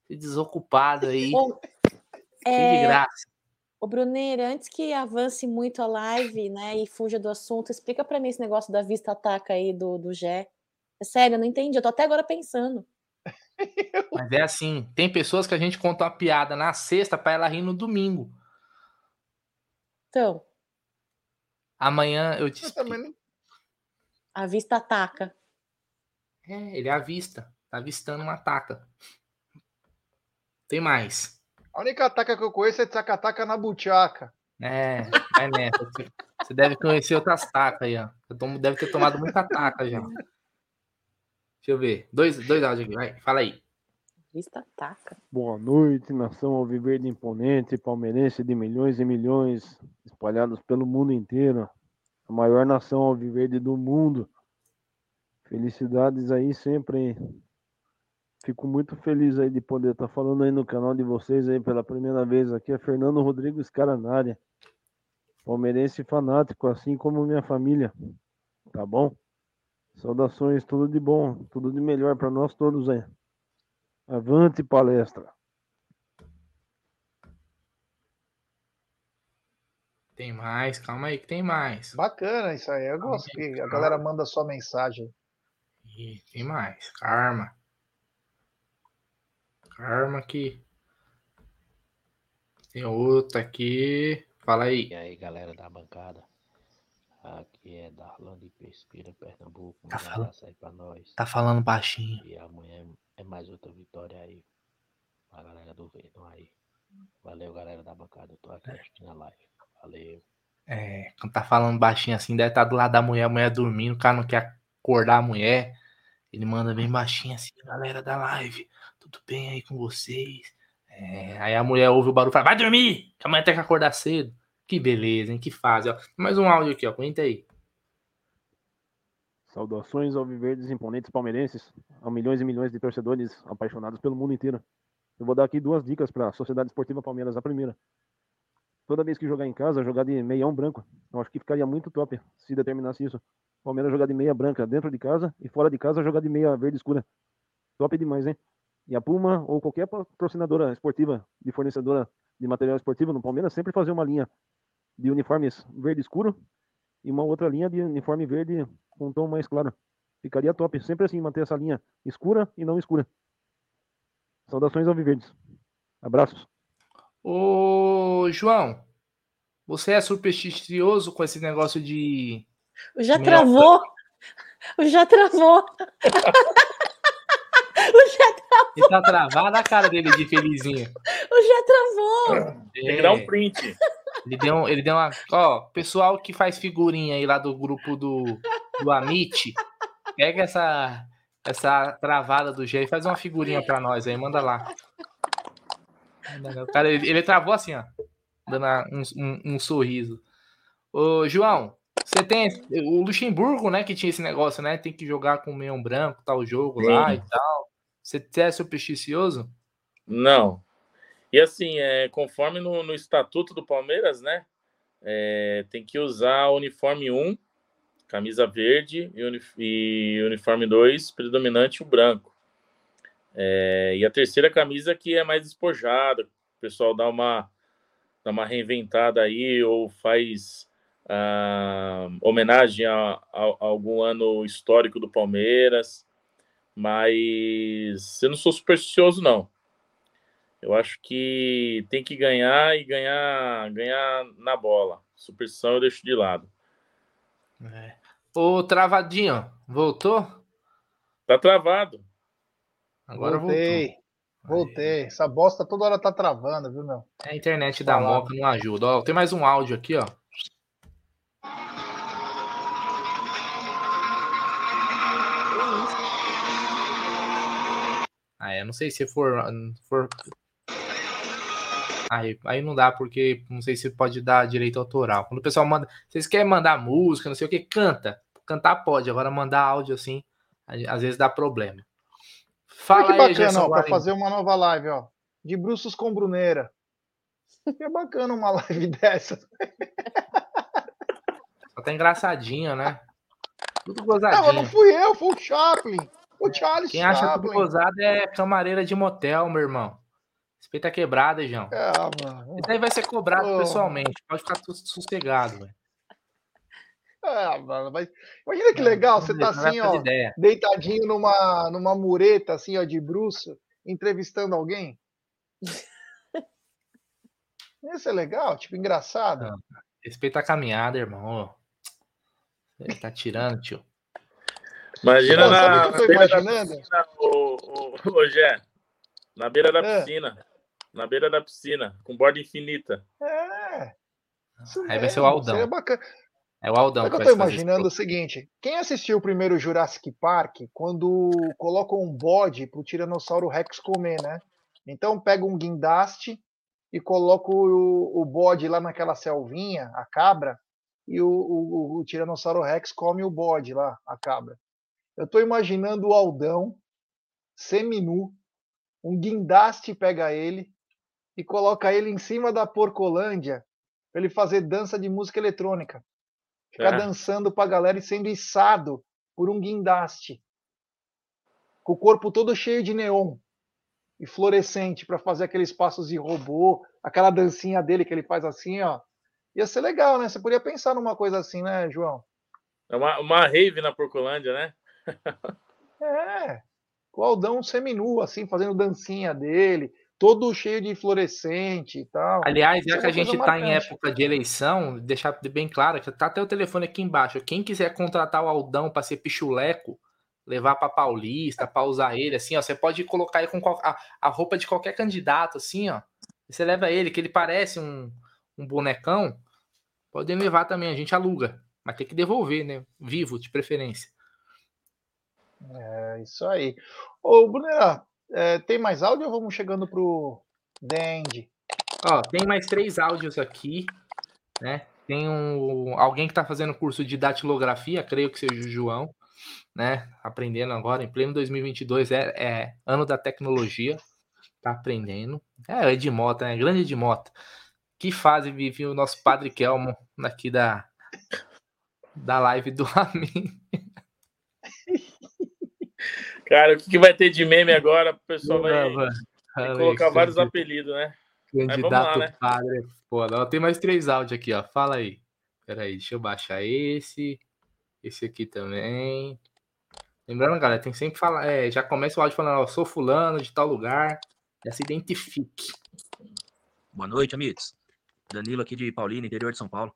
Desocupado aí. De é, graça. Ô, Bruneira, antes que avance muito a live, né, e fuja do assunto, explica pra mim esse negócio da vista ataca aí do, do Gé. É sério, eu não entendi. Eu tô até agora pensando. Mas é assim, tem pessoas que a gente conta uma piada na sexta pra ela rir no domingo. Então, Amanhã eu te explico. não- a vista ataca. É, ele avista. Tá avistando uma taca. Tem mais. A única ataca que eu conheço é Tsakataka na buchaca. É, vai nessa. Você- deve conhecer outras tacas aí, ó. Você tom- deve ter tomado muita taca já. Deixa eu ver. Dois, dois áudios aqui, vai. Fala aí. Vista ataca. Boa noite, nação alviverde imponente, palmeirense de milhões e milhões espalhados pelo mundo inteiro. A maior nação alviverde do mundo. Felicidades aí sempre. hein? Fico muito feliz aí de poder estar falando aí no canal de vocês aí pela primeira vez aqui. É Fernando Rodrigues Caranária. Palmeirense fanático, assim como minha família. Tá bom? Saudações, tudo de bom, tudo de melhor para nós todos aí. Avante palestra. Tem mais, calma aí que tem mais. Bacana isso aí. Eu gosto que a galera manda só mensagem. Ih, tem mais. Karma. Karma aqui. Tem outra aqui. Fala aí. E aí, galera da bancada. Aqui é Darlan de Pesqueira, Pernambuco. Tá Um falando- abraço aí pra nós. Tá falando baixinho. E amanhã é mais outra vitória aí. A galera do Verdão aí. Valeu, galera da bancada. Eu tô aqui assistindo a live. Valeu. É, quando tá falando baixinho assim, deve estar do lado da mulher, a mulher dormindo, o cara não quer acordar a mulher. Ele manda bem baixinho assim, galera da live, tudo bem aí com vocês? É, aí a mulher ouve o barulho e fala, vai dormir, que amanhã tem que acordar cedo. Que beleza, hein? Que fase, ó. Mais um áudio aqui, ó. Comenta aí. Saudações alviverdes imponentes palmeirenses, a milhões e milhões de torcedores apaixonados pelo mundo inteiro. Eu vou dar aqui duas dicas para a Sociedade Esportiva Palmeiras. A primeira, toda vez que jogar em casa, jogar de meião branco. Eu acho que ficaria muito top se determinasse isso. Palmeiras jogar de meia branca dentro de casa e fora de casa jogar de meia verde escura. Top demais, hein? E a Puma ou qualquer patrocinadora esportiva de fornecedora de material esportivo no Palmeiras sempre fazer uma linha de uniformes verde escuro e uma outra linha de uniforme verde com um tom mais claro. Ficaria top. Sempre assim, manter essa linha escura e não escura. Saudações alviverdes. Abraços. Ô, João, você é supersticioso com esse negócio de. Já travou. Já travou. Ele tá travado a cara dele de felizinho. Já travou. Tem que dar um print. Ele deu, um- ele deu uma. Ó, pessoal que faz figurinha aí lá do grupo do, do Amit, pega essa, essa travada do G e faz uma figurinha pra nós aí, manda lá. O cara, ele, ele travou assim, ó, dando um, um- um sorriso. Ô, João, você tem o Luxemburgo, né, que tinha esse negócio, né? Tem que jogar com o meião branco, tal jogo lá Sim. e tal. Você é supersticioso? Não. E assim, é, conforme no, no estatuto do Palmeiras, né? é, tem que usar uniforme 1, camisa verde, e, uni- e uniforme 2, predominante o branco. É, e a terceira camisa que é mais despojada, o pessoal dá uma, dá uma reinventada aí, ou faz ah, homenagem a, a- a algum ano histórico do Palmeiras. Mas eu não sou supersticioso, não. Eu acho que tem que ganhar e ganhar, ganhar na bola. Superstição eu deixo de lado. É. Ô, Travadinho, voltou? Tá travado. Agora Voltei. Voltei. Essa bosta toda hora tá travando, viu, meu? É a internet da. Moca não ajuda. Ó, tem mais um áudio aqui, ó. Eu não sei se for. for... Aí, aí não dá, porque não sei se pode dar direito autoral. Quando o pessoal manda. Vocês querem mandar música, não sei o que, canta. Cantar pode, agora mandar áudio assim, às vezes dá problema. Olha Fala que aí, bacana, Guarino. fazer uma nova live, ó. De Bruços com Que é bacana uma live dessa. Só tá engraçadinho, né? Tudo Não, mas não gozadinho. fui eu, foi o Chaplin. O Charles Quem acha tudo Chaplin. gozado é camareira de motel, meu irmão. Respeita a quebrada, João. Ah, mano. Isso aí vai ser cobrado Pô. pessoalmente. Pode ficar tudo sossegado, velho. Ah, mano, mas imagina que legal, você tá assim, ó, ideia. deitadinho numa, numa mureta, assim, ó, de bruxo, entrevistando alguém. Isso é legal, tipo, engraçado. Respeita a caminhada, irmão. Você tá tirando, tio. Imagina Pô, na, o que eu na tô beira da imaginando? piscina, ô, ô, ô, Gé. Na beira da É. piscina. Na beira da piscina, com borda infinita. É. Isso Aí vai ser o mesmo, Aldão. Seria bacana. É o Aldão eu tô imaginando? É o seguinte: quem assistiu o primeiro Jurassic Park, quando colocam um bode pro Tiranossauro Rex comer, né? Então pega um guindaste e coloca o, o bode lá naquela selvinha, a cabra, e o, o, o Tiranossauro Rex come o bode lá, a cabra. Eu tô imaginando o Aldão, seminu, um guindaste pega ele e coloca ele em cima da Porcolândia pra ele fazer dança de música eletrônica. Ficar É. dançando pra galera e sendo içado por um guindaste. Com o corpo todo cheio de neon e fluorescente pra fazer aqueles passos de robô, aquela dancinha dele que ele faz assim, ó. Ia ser legal, né? Você podia pensar numa coisa assim, né, João? É uma, uma rave na Porcolândia, né? É. O Aldão seminu, assim, fazendo dancinha dele, todo cheio de fluorescente e tal. Aliás, já é que a gente está em época de eleição, deixar bem claro que tá até o telefone aqui embaixo. Quem quiser contratar o Aldão para ser pichuleco, levar para Paulista, para usar ele, assim, ó, você pode colocar aí com a, a roupa de qualquer candidato, assim, ó. Você leva ele, que ele parece um, um bonecão. Podem levar também, a gente aluga. Mas tem que devolver, né? Vivo, de preferência. É isso aí. Ô, Brunera, é, tem mais áudio ou vamos chegando pro End? Ó, tem mais três áudios aqui, né? Tem um, alguém que está fazendo curso de datilografia, creio que seja o João, né? Aprendendo agora, em pleno 2022, é, é ano da tecnologia, tá aprendendo. É, o Edmota, né? Grande Edmota. Que fase vive o nosso Padre Kelmo aqui da, da live do Amin. Cara, o que, que vai ter de meme agora? O pessoal vai, Não, vai Alex, colocar vários candidato- apelidos, né? Candidato lá, né? padre, foda. Ó, Tem mais três áudios aqui, ó. Fala aí. Pera aí, deixa eu baixar esse. Esse aqui também. Lembrando, galera, tem que sempre falar. É, já começa o áudio falando, ó, sou fulano de tal lugar. Já se identifique. Boa noite, amigos. Danilo aqui de Paulínia, interior de São Paulo.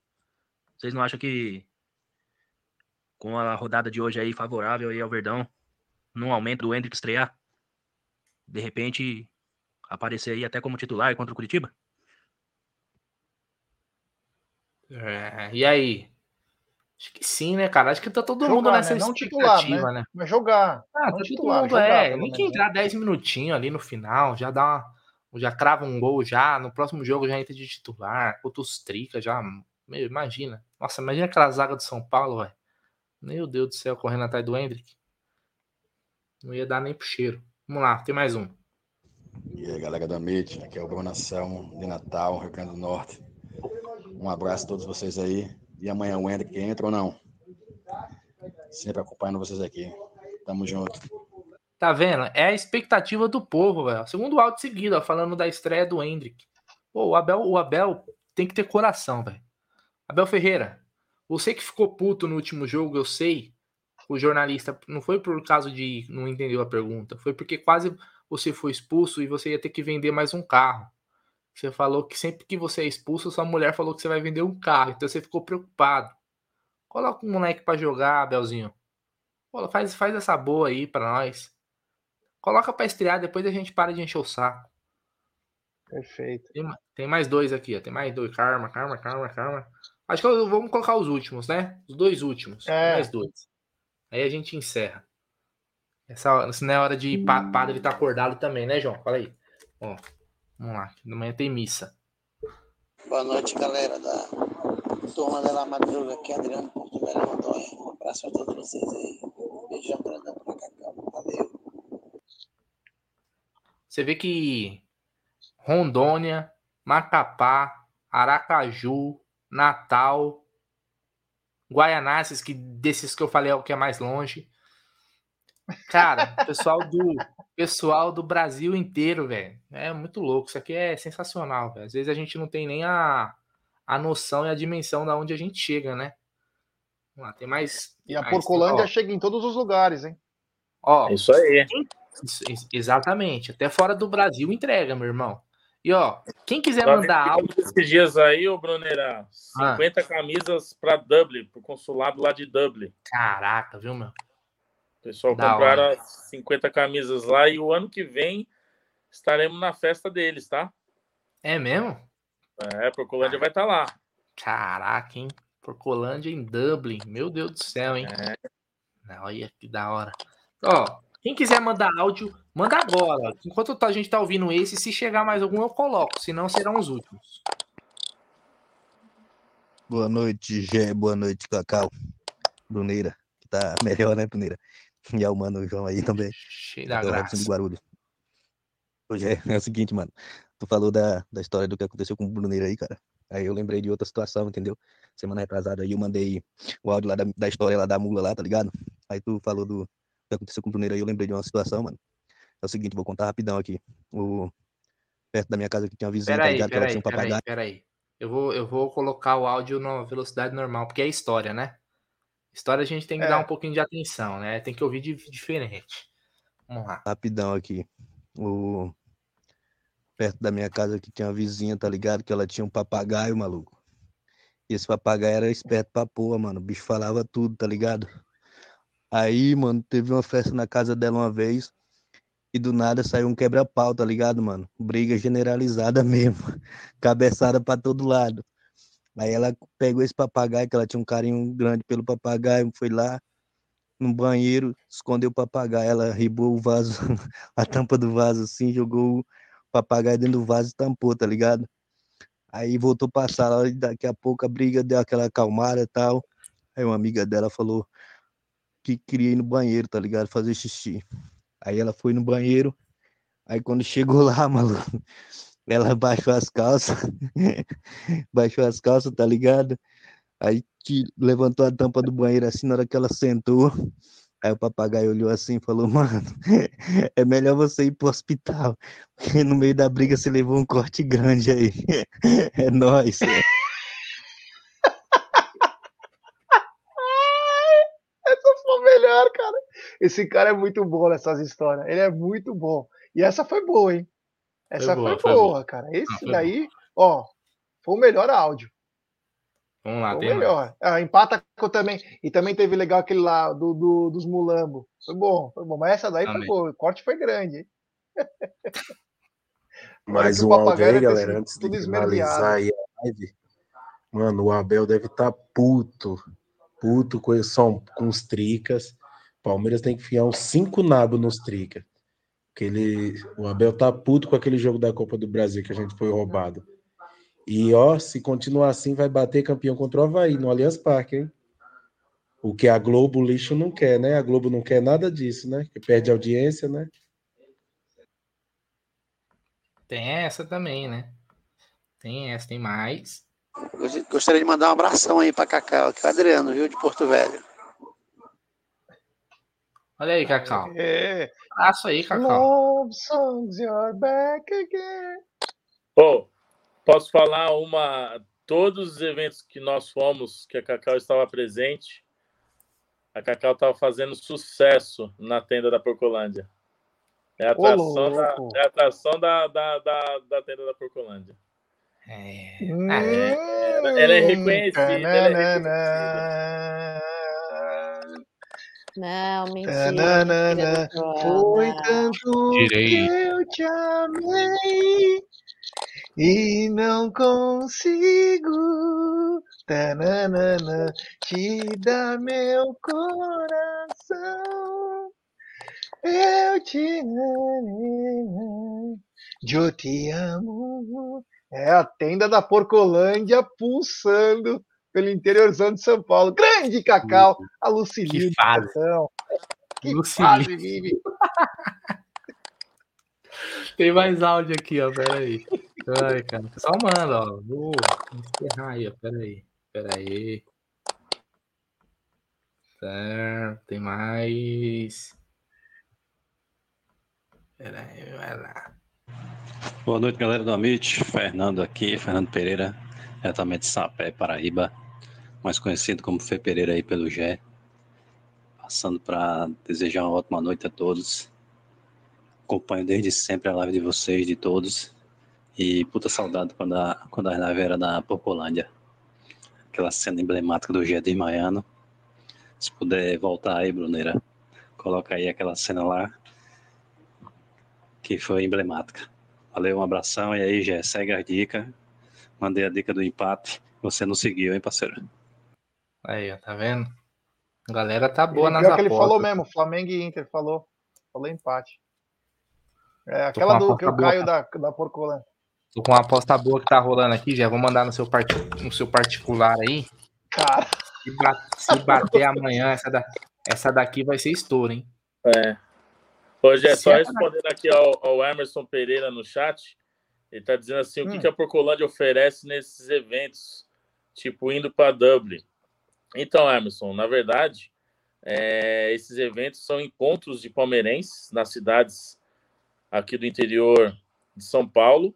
Vocês não acham que com a rodada de hoje aí favorável aí ao Verdão, num aumento do Hendrick estrear, de repente aparecer aí até como titular contra o Curitiba? É, e aí? Acho que sim, né, cara? Acho que tá todo mundo Jogar, nessa né? Não titular, expectativa, né? né? Mas jogar. Ah, não tá titular, todo mundo, jogar, é. Nem que entrar 10 minutinhos ali no final, já dá uma. Já crava um gol já. No próximo jogo já entra de titular. Contra os Trica já. Meu, imagina. Nossa, imagina aquela zaga do São Paulo, velho. Meu Deus do céu, correndo atrás do Hendrick. Não ia dar nem pro cheiro. Vamos lá, tem mais um. E aí, galera da MIT, aqui é o Bruno Anselmo, de Natal, Rio Grande do Norte. Um abraço a todos vocês aí. E amanhã o Hendrick entra ou não? Sempre acompanhando vocês aqui. Tamo junto. Tá vendo? É a expectativa do povo, velho. Segundo áudio seguido, ó, falando da estreia do Hendrick. Pô, o Abel, o Abel tem que ter coração, velho. Abel Ferreira, você que ficou puto no último jogo, eu sei. O jornalista não foi por causa de não entendeu a pergunta, foi porque quase você foi expulso e você ia ter que vender mais um carro. Você falou que sempre que você é expulso, sua mulher falou que você vai vender um carro, então você ficou preocupado. Coloca um moleque pra jogar, Abelzinho. Pô, faz, faz essa boa aí pra nós. Coloca pra estrear, depois a gente para de encher o saco. Perfeito. Tem, tem mais dois aqui, ó. Tem mais dois. Karma, karma, karma, karma. Acho que vamos colocar os últimos, né? Os dois últimos. É. Mais dois. Aí a gente encerra. Essa, hora- não é hora de pa- padre estar acordado também, né, João? Fala aí. Ó, vamos lá. Amanhã tem missa. Boa noite, galera da Turma da Madruga, aqui é Adriano Porto Velho Rondônia. Um abraço a todos vocês aí. Beijão grandão pra Cacau. Valeu. Você vê que Rondônia, Macapá, Aracaju, Natal, Guaianazes, que desses que eu falei é o que é mais longe. Cara, pessoal do pessoal do Brasil inteiro, velho. É muito louco. Isso aqui é sensacional, velho. Às vezes a gente não tem nem a, a noção e a dimensão da onde a gente chega, né? Vamos lá, tem mais. E a mais, Porcolândia ó. chega em todos os lugares, hein? Ó, Isso aí. Isso, isso, exatamente. Até fora do Brasil entrega, meu irmão. E ó, quem quiser mandar áudio. Esses dias aí, ô Bruneira, Ah. 50 camisas para Dublin, pro consulado lá de Dublin. Caraca, viu, meu? O pessoal Da compraram hora. as 50 camisas lá e o ano que vem estaremos na festa deles, tá? É mesmo? É, Procolândia vai estar lá. Caraca, hein? Porcolândia em Dublin. Meu Deus do céu, hein? É. Olha que da hora. Ó, quem quiser mandar áudio, manda agora. Enquanto a gente tá ouvindo esse, se chegar mais algum, eu coloco. Senão serão os últimos. Boa noite, Gé. Boa noite, Cacau. Bruneira, que tá melhor, né, Bruneira? E ao mano João aí também. Cheio da É graça. Guarulhos. Ô, Gé, é o seguinte, mano. Tu falou da, da história do que aconteceu com o Bruneira aí, cara. Aí eu lembrei de outra situação, entendeu? Semana retrasada aí eu mandei o áudio lá da, da história lá da mula lá, tá ligado? Aí tu falou do que aconteceu com o Bruneira aí, eu lembrei de uma situação, mano. É o seguinte, vou contar rapidão aqui. O, perto da minha casa que tinha uma vizinha, tá Peraí, ligado? Que ela peraí, tinha um peraí, papagaio. peraí. Eu vou, eu vou colocar o áudio na velocidade normal, porque é história, né? História a gente tem que É. dar um pouquinho de atenção, né? Tem que ouvir de, diferente. Vamos lá. Rapidão aqui. O... Perto da minha casa que tinha uma vizinha, tá ligado? Que ela tinha um papagaio, maluco. E esse papagaio era esperto pra porra, mano. O bicho falava tudo, tá ligado? Aí, mano, teve uma festa na casa dela uma vez. E do nada saiu um quebra-pau, tá ligado, mano? Briga generalizada mesmo. Cabeçada pra todo lado. Aí ela pegou esse papagaio, que ela tinha um carinho grande pelo papagaio, foi lá no banheiro, escondeu o papagaio. Ela ribou o vaso, a tampa do vaso assim, jogou o papagaio dentro do vaso e tampou, tá ligado? Aí voltou pra sala, daqui a pouco a briga deu aquela acalmada e tal. Aí uma amiga dela falou que queria ir no banheiro, tá ligado? Fazer xixi. Aí ela foi no banheiro, aí quando chegou lá, maluco, ela baixou as calças, baixou as calças, tá ligado? Aí levantou a tampa do banheiro assim, na hora que ela sentou, aí o papagaio olhou assim e falou, mano, é melhor você ir pro hospital, porque no meio da briga você levou um corte grande aí. É nóis. Essa foi melhor, cara. Esse cara é muito bom nessas histórias. Ele é muito bom. E essa foi boa, hein? Essa foi, boa, foi boa, boa. cara. Esse foi daí, ó, foi o melhor áudio. Vamos lá, Foi o tem mais. melhor. Ah, empata com também. E também teve legal aquele lá do, do- dos mulambo. Foi bom, foi bom. Mas essa daí foi Também. boa. O corte foi grande, hein? Mas o o áudio papagaio aí, galera, antes de tudo finalizar aí a live, mano, o Abel deve estar puto, puto com, são, com os tricas. Palmeiras tem que enfiar uns cinco nabos nos tricas. Porque ele, o Abel tá puto com aquele jogo da Copa do Brasil que a gente foi roubado. E ó, se continuar assim, vai bater campeão contra o Havaí no Allianz Parque, hein? O que a Globo lixo não quer, né? A Globo não quer nada disso, né? Que perde audiência, né? Tem essa também, né? Tem essa, tem mais. Gost- Gostaria de mandar um abração aí pra Cacau, que é o Adriano, viu, de Porto Velho. Olha aí, Cacau. É. Abraço aí, Cacau. Love songs, you're back again. Ô, posso falar uma. Todos os eventos que nós fomos, que a Cacau estava presente, a Cacau estava fazendo sucesso na tenda da Porcolândia. É a Ô, atração, da, louco. é a atração da, da, da, da tenda da Porcolândia. É. Ela, ela é reconhecida. Ela é Tananana. Não, mentira. Tananana. Foi tanto Tirei. que eu te amei e não consigo tananana, te dar meu coração. Eu te amo, eu te amo. É a tenda da Porcolândia pulsando pelo interiorzão de São Paulo. Grande Cacau, a Lucilio. Que fase. Que Lucilio. fase vive. Tem mais áudio aqui, ó. Pera aí. Ai, cara. O pessoal manda, ó. Vou encerrar aí, ó. Pera aí. Pera aí. Certo, tem mais. Peraí, vai lá. Boa noite, galera do Amit. Fernando aqui, Fernando Pereira, diretamente de Sapé, Paraíba, mais conhecido como Fê Pereira aí pelo Gé. Passando para desejar uma ótima noite a todos. Acompanho desde sempre a live de vocês, de todos. E puta saudade quando a, quando a live era na Popolândia. Aquela cena emblemática do Gé Maiano. Se puder voltar aí, Bruneira, coloca aí aquela cena lá que foi emblemática. Valeu, um abração. E aí, Gé, segue a dica. Mandei a dica do empate. Você não seguiu, hein, parceiro? Aí, ó, tá vendo? A galera tá boa nas pior que ele apostas. falou mesmo, Flamengo e Inter, falou. Falou empate. É, aquela do que o aposta boa, Caio da, da Porcolândia. Tô com uma aposta boa que tá rolando aqui, já vou mandar no seu, parti... no seu particular aí. Cara. Se, se bater amanhã, essa, da... essa daqui vai ser estouro, hein? É. Hoje é só respondendo aqui ao, ao Emerson Pereira no chat. Ele tá dizendo assim: o que, Hum. que a Porcolândia oferece nesses eventos, tipo indo para Dublin. Então, Emerson, na verdade, é, esses eventos são encontros de palmeirenses nas cidades aqui do interior de São Paulo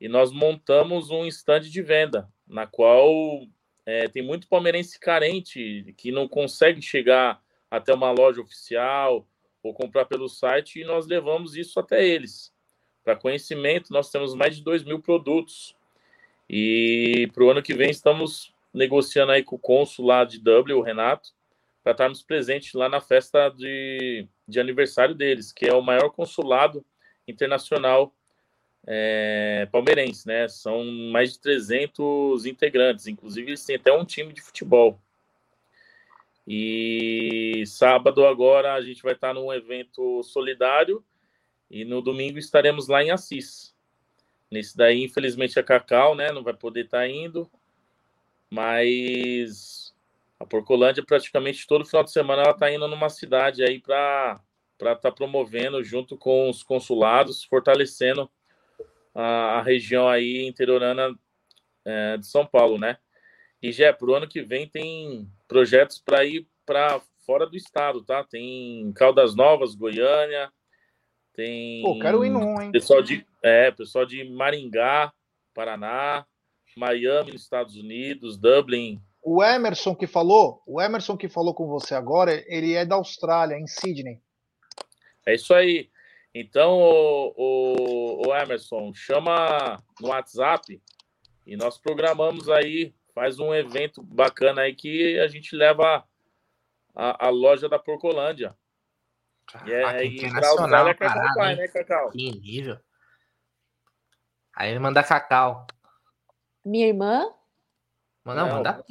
e nós montamos um stand de venda, na qual é, tem muito palmeirense carente que não consegue chegar até uma loja oficial ou comprar pelo site e nós levamos isso até eles. Para conhecimento, nós temos mais de 2 mil produtos e para o ano que vem estamos negociando aí com o cônsul lá de Dublin, o Renato, para estarmos presentes lá na festa de, de aniversário deles, que é o maior consulado internacional é, palmeirense, né? São mais de 300 integrantes, inclusive eles têm até um time de futebol. E sábado agora a gente vai estar num evento solidário e no domingo estaremos lá em Assis. Nesse daí, infelizmente, a Cacau, né? Não vai poder estar indo, mas a Porcolândia praticamente todo final de semana ela está indo numa cidade aí para para estar promovendo junto com os consulados, fortalecendo a, a região aí interiorana é, de São Paulo, né? E já para o ano que vem tem projetos para ir para fora do estado, tá? Tem Caldas Novas, Goiânia, tem Pô, quero ir num, hein? pessoal de é pessoal de Maringá, Paraná, Miami, nos Estados Unidos, Dublin. O Emerson que falou, o Emerson que falou com você agora, ele é da Austrália, em Sydney. É isso aí. Então, o, o, o Emerson, chama no WhatsApp e nós programamos aí, faz um evento bacana aí que a gente leva a, a loja da Porcolândia. E é e pra internacional Austrália a que Cacau vai, hein? né, Cacau? Que nível. Aí ele manda cacau. Minha irmã? Manda, Não. manda.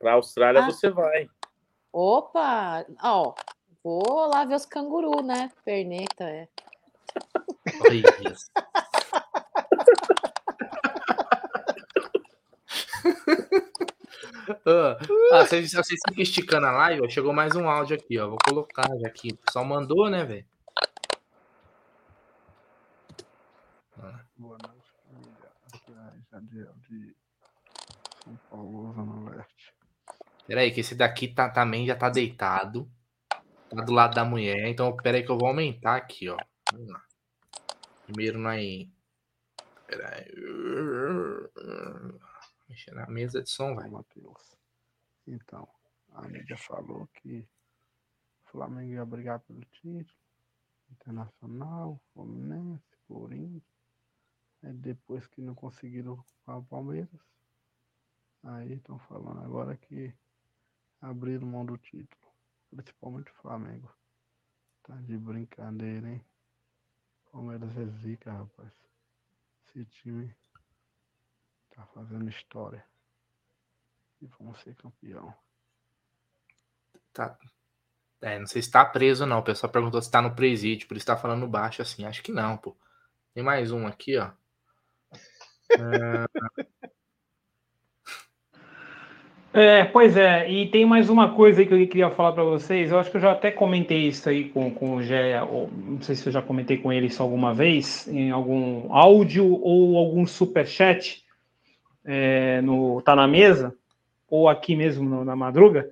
Pra Austrália Ah. você vai. Opa! Ó, vou lá ver os canguru, né? Perneta, é. Isso. Ah, vocês, vocês ficam esticando a live, ó, chegou mais um áudio aqui, ó. Vou colocar já aqui. O pessoal mandou, né, velho? Boa noite. De São Paulo, Zona Leste. Peraí, que esse daqui tá, também já tá deitado. Tá do lado da mulher. Então, peraí que eu vou aumentar aqui, ó. Vamos lá. Primeiro nós. Peraí. Mexer na mesa de som, vai. Matheus. Então, a mídia falou que o Flamengo ia brigar pelo título, Internacional, Fluminense, Corinthians. Aí depois que não conseguiram o Palmeiras, aí estão falando agora que abriram mão do título, principalmente o Flamengo. Tá de brincadeira, hein? Palmeiras é zica, rapaz. Esse time tá fazendo história. E vamos ser campeão. Tá. É, não sei se tá preso, não. O pessoal perguntou se tá no presídio, por isso tá falando baixo assim. Acho que não, pô. Tem mais um aqui, ó. É, É, pois é, e tem mais uma coisa aí que eu queria falar para vocês. Eu acho que eu já até comentei isso aí com, com o Gé, não sei se eu já comentei com ele isso alguma vez, em algum áudio ou algum superchat é, no Tá na Mesa, ou aqui mesmo no- na madruga.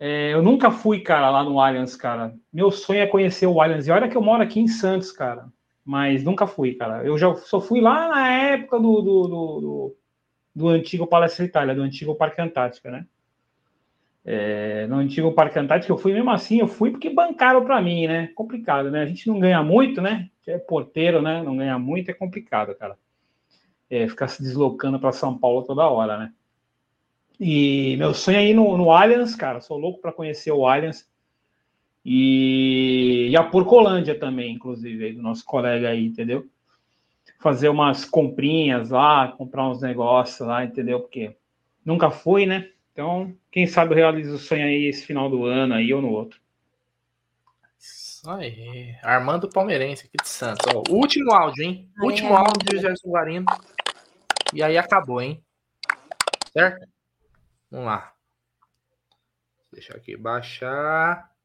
É, eu nunca fui, cara, lá no Allianz, cara. Meu sonho é conhecer o Allianz. E olha que eu moro aqui em Santos, cara. Mas nunca fui, cara. Eu já só fui lá na época do, do, do, do, do antigo Palestra Itália, do antigo Parque Antártica, né? É, no antigo Parque Antártico, eu fui mesmo assim, eu fui porque bancaram para mim, né? Complicado, né? A gente não ganha muito, né? É porteiro, né? Não ganha muito, é complicado, cara. É, ficar se deslocando para São Paulo toda hora, né? E meu sonho é no, no Allianz, cara. Sou louco para conhecer o Allianz. E, e a Porcolândia também, inclusive, aí, do nosso colega aí, entendeu? Fazer umas comprinhas lá, comprar uns negócios lá, entendeu? Porque nunca fui, né? Então, quem sabe eu realizo o sonho aí esse final do ano aí ou no outro. Isso aí. Armando Palmeirense aqui de Santos. Ó, último áudio, hein? Aí, último é, áudio de Gerson Guarino. E aí acabou, hein? Certo? Vamos lá. Deixa aqui baixar.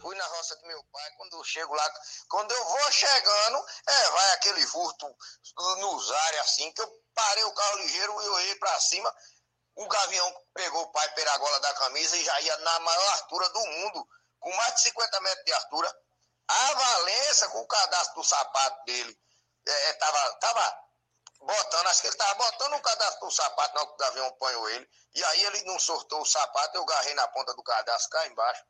Fui na roça do meu pai, quando eu chego lá, quando eu vou chegando, é, vai aquele furto nos áreas assim, que eu parei o carro ligeiro e olhei para cima. O gavião pegou o pai pela gola da camisa e já ia na maior altura do mundo, com mais de 50 metros de altura. A Valença, com o cadastro do sapato dele, é, é tava, tava botando, acho que ele tava botando o cadastro do sapato hora que o gavião apanhou ele. E aí ele não sortou o sapato, eu garrei na ponta do cadastro cá embaixo.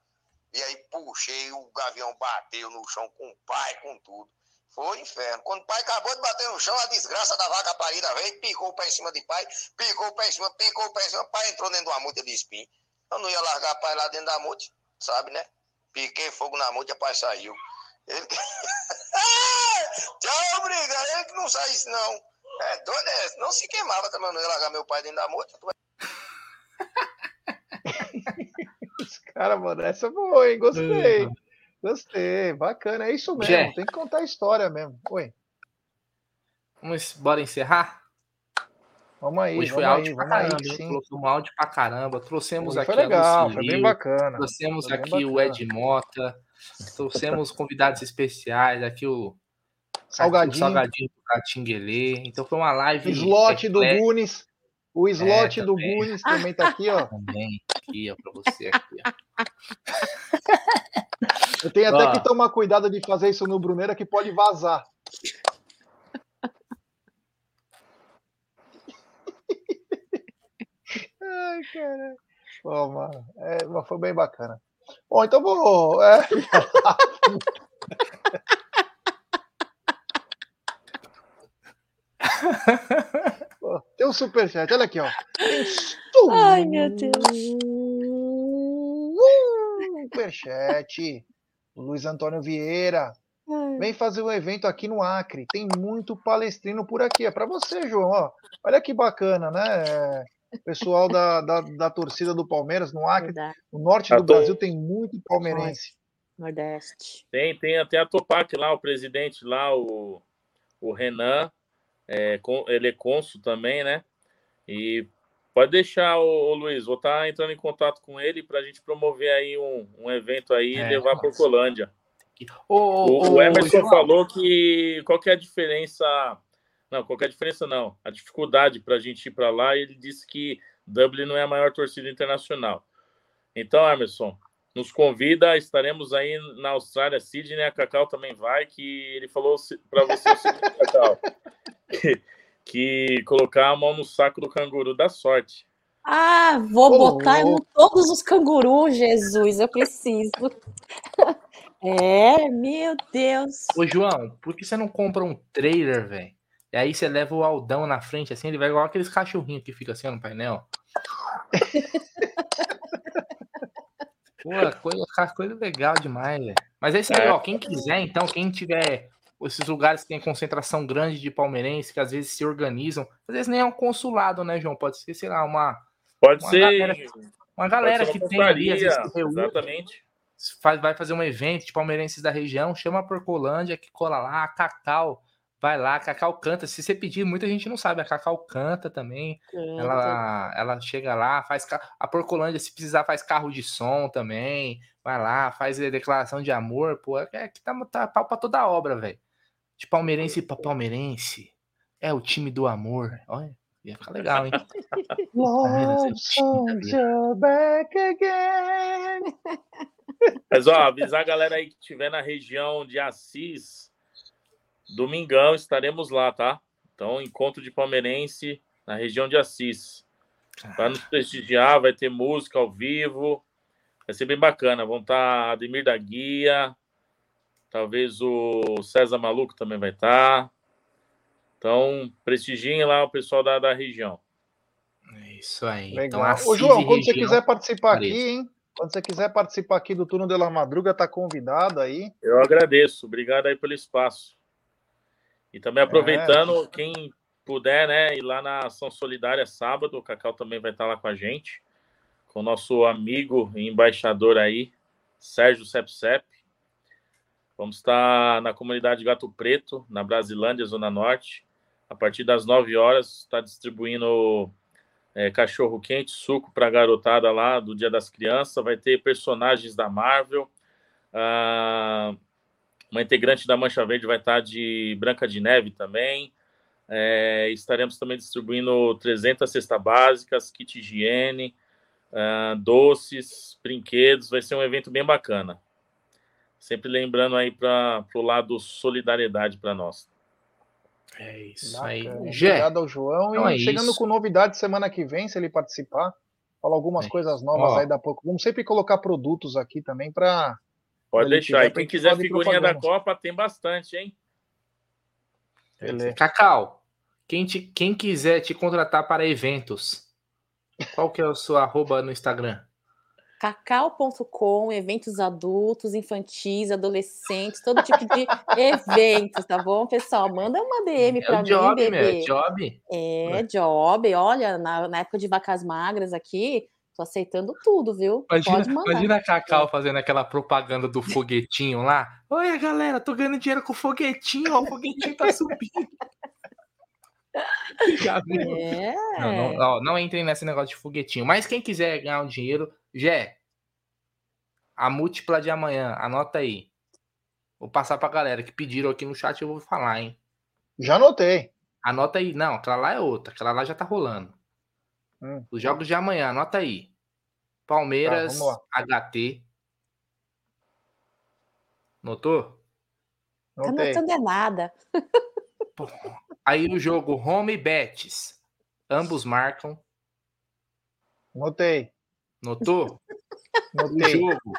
E aí puxei, o gavião bateu no chão com o pai, com tudo. Foi inferno. Quando o pai acabou de bater no chão, a desgraça da vaca parida veio, picou o pé em cima de pai, picou o pé em cima, picou o pé em cima, o pai entrou dentro de uma multa de espinho. Eu não ia largar pai lá dentro da multa, sabe, né? Piquei fogo na multa o pai saiu. Ele... Tchau, briga. Ele que não saísse, não. É, doido é Não se queimava também, eu não ia largar meu pai dentro da multa. Cara, mano, essa é boa, hein? Gostei. Gostei, bacana. É isso mesmo, Jé. tem que contar a história mesmo. Oi. Vamos, bora encerrar? Vamos aí. Hoje foi vamos áudio aí, pra caramba, aí, sim. Colocamos áudio pra caramba. Trouxemos Hoje aqui foi legal, a foi bem bacana. Trouxemos bem aqui o bacana. Ed Mota. Trouxemos convidados especiais. Aqui o Salgadinho. O Salgadinho do Catinguelê. Então foi uma live. Slot do. Gunes. O slot É, do. Gunes também tá aqui, ó. Também aqui, ó, pra você aqui, ó. Eu tenho até Ó. que tomar cuidado de fazer isso no Bruneira que pode vazar. Ai, cara. Pô, mano, é, foi bem bacana. Bom, então vou. é, Tem um superchat, olha aqui, ó. Ai, meu Deus. Superchat. O Luiz Antônio Vieira. Vem fazer um evento aqui no Acre. Tem muito palestrino por aqui. É para você, João. Ó. Olha que bacana, né? É, Pessoal da, da, da torcida do Palmeiras no Acre. No norte do to- Brasil tem muito palmeirense. Nordeste. Tem, tem até a Topac lá, o presidente lá, o, o Renan, é, ele é cônsul também, né? E pode deixar, ô Luiz, vou estar entrando em contato com ele para a gente promover aí um, um evento aí e É, levar para. Colândia. O, o ô, Emerson falou que qual que é a diferença? Não, qual que é a diferença não? A dificuldade para a gente ir para lá. Ele disse que Dublin não é a maior torcida internacional. Então, Emerson, nos convida. Estaremos aí na Austrália. Sidney, a Cacau também vai. Que ele falou para você o seguinte, Cacau, que, colocar a mão no saco do canguru dá sorte. Ah, vou Ô, botar em todos os cangurus, Jesus, eu preciso. É, meu Deus. Ô, João, por que você não compra um trailer, velho? E aí você leva o Aldão na frente, assim, ele vai igual aqueles cachorrinhos que fica assim ó, no painel. Pô, coisa, coisa legal demais, velho. Mas é isso aí, É. ó. Quem quiser, então, quem tiver esses lugares que tem concentração grande de palmeirense, que às vezes se organizam, às vezes nem é um consulado, né, João? Pode ser, sei lá, uma. Pode uma ser. Galera, uma galera ser que uma tem ali, às vezes se reúne, Exatamente. faz, vai fazer um evento de palmeirenses da região, chama a Porcolândia, que cola lá, a Cacau, vai lá, a Cacau canta. Se você pedir, muita gente não sabe, a Cacau canta também. Canta. Ela, ela chega lá, faz a Porcolândia, se precisar, faz carro de som também. Vai lá, faz declaração de amor, pô, é que tá, tá pau pra toda a obra, velho. De palmeirense pra palmeirense. É o time do amor. Olha, Ia ficar legal, hein? Love songs are back again. Mas, ó, avisar a galera aí que estiver na região de Assis, domingão estaremos lá, tá? Então, encontro de palmeirense na região de Assis. Para nos prestigiar, vai ter música ao vivo. Vai ser bem bacana. Vão estar Ademir da Guia, talvez o César Maluco também vai estar. Então, prestigiem lá o pessoal da, da região. É isso aí. Legal. Então, Ô, João, e quando você região, quiser participar apareça. aqui, hein? Quando você quiser participar aqui do Turno de la Madruga, tá convidado aí. Eu agradeço. Obrigado aí pelo espaço. E também aproveitando, quem puder, né, ir lá na Ação Solidária sábado, o Cacau também vai estar lá com a gente, com o nosso amigo e embaixador aí, Sérgio Sepsep. Vamos estar na comunidade Gato Preto, na Brasilândia, Zona Norte. A partir das 9 horas, está distribuindo é, cachorro quente, suco para a garotada lá do Dia das Crianças. Vai ter personagens da Marvel. Ah, uma integrante da Mancha Verde vai estar de Branca de Neve também. É, estaremos também distribuindo 300 cestas básicas, kit higiene, ah, doces, brinquedos. Vai ser um evento bem bacana. Sempre lembrando aí para o lado solidariedade para nós. É isso aí. Bacana. Gé, Obrigado ao João. então e é chegando isso. com novidades semana que vem, se ele participar, falar algumas coisas novas Ó. aí da pouco. Vamos sempre colocar produtos aqui também para. Pode deixar. tiver, E pra quem quiser figurinha da. Copa, tem bastante, hein? Cacau, quem, te, quem quiser te contratar para eventos, qual que é o seu arroba no Instagram? Cacau.com, eventos adultos, infantis, adolescentes, todo tipo de eventos, tá bom, pessoal? Manda uma DM É pra o mim, job, meu, bebê. é job. É, job. Olha, na, na época de vacas magras aqui, tô aceitando tudo, viu? Imagina, Pode mandar. imagina a Cacau fazendo aquela propaganda do foguetinho lá. Olha, galera, tô ganhando dinheiro com o foguetinho, ó, o foguetinho tá subindo. Já viu? É. Não, não, ó, não entrem nesse negócio de foguetinho. Mas quem quiser ganhar um dinheiro, Jé, a múltipla de amanhã, anota aí. Vou passar pra galera que pediram aqui no chat, eu vou falar, hein? Já anotei. Anota aí. Não, aquela lá é outra. Aquela lá já tá rolando. Hum. Os jogos de amanhã, anota aí. Palmeiras, Tá, HT. Notou? Tá anotando é nada. Aí o jogo Home Bets. Ambos marcam. Notei. Notou? O Notei. jogo.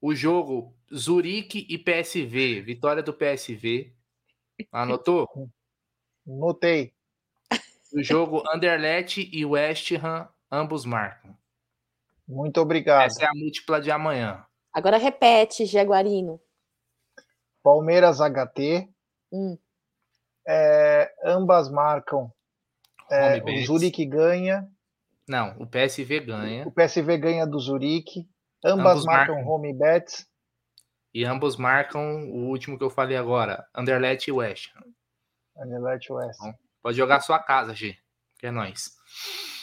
O jogo Zurique e PSV. Vitória do PSV. Anotou? Notei. O jogo Anderlecht e West Ham. Ambos marcam. Muito obrigado. Essa é a múltipla de amanhã. Agora repete, Jaguarino. Palmeiras HT. Hum. É, ambas marcam. É, o. Zurique ganha. Não, o PSV ganha. O PSV ganha do Zurique. Ambas Ambos marcam marcam. home bets. E ambos marcam o último que eu falei agora. Anderlecht e West Ham. Anderlecht West. Pode jogar sua casa, G. Que é nóis.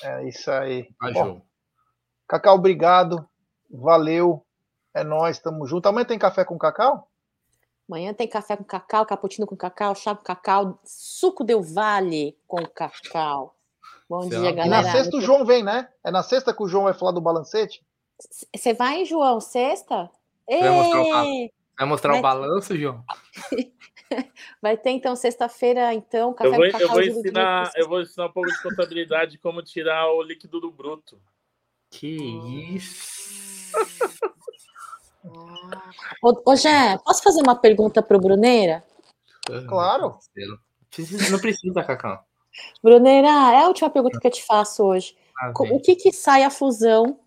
É isso aí. Bom, jogo. Cacau, obrigado. Valeu. É nóis, tamo junto. Amanhã tem café com cacau? Amanhã tem café com cacau, cappuccino com cacau, chá com cacau, suco del vale com cacau. Bom dia, E galera. na sexta o João vem, né? É na sexta que o João vai falar do balancete? Você vai, João, sexta? Vai mostrar o, vai mostrar o balanço, João? Vai ter então sexta-feira, então, café Eu vou, com cacau. eu, vou ensinar, eu vou ensinar um pouco de contabilidade de como tirar o líquido do bruto. Que isso. Ô, ô Jé, posso fazer uma pergunta pro Bruneira? Claro. Não precisa, Cacau. Bruneira, é a última pergunta que eu te faço hoje. Ah. O que que sai a fusão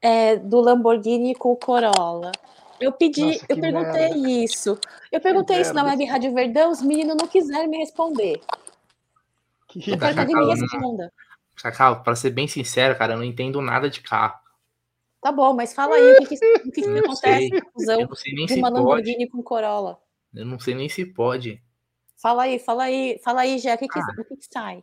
é, do Lamborghini com o Corolla? Eu pedi, Nossa, eu que perguntei merda. isso. Eu perguntei isso na merda. Web Rádio Verdão, os meninos não quiseram me responder. Que Eu quero que alguém me responda. Cacau, pra ser bem sincero, cara, eu não entendo nada de carro. Tá bom, mas fala aí o que, que, o que que acontece sei. com a fusão de uma pode. Lamborghini com Corolla. Eu não sei nem se pode. Fala aí, fala aí, fala aí, Jé, o que, que, Ah. que, que sai?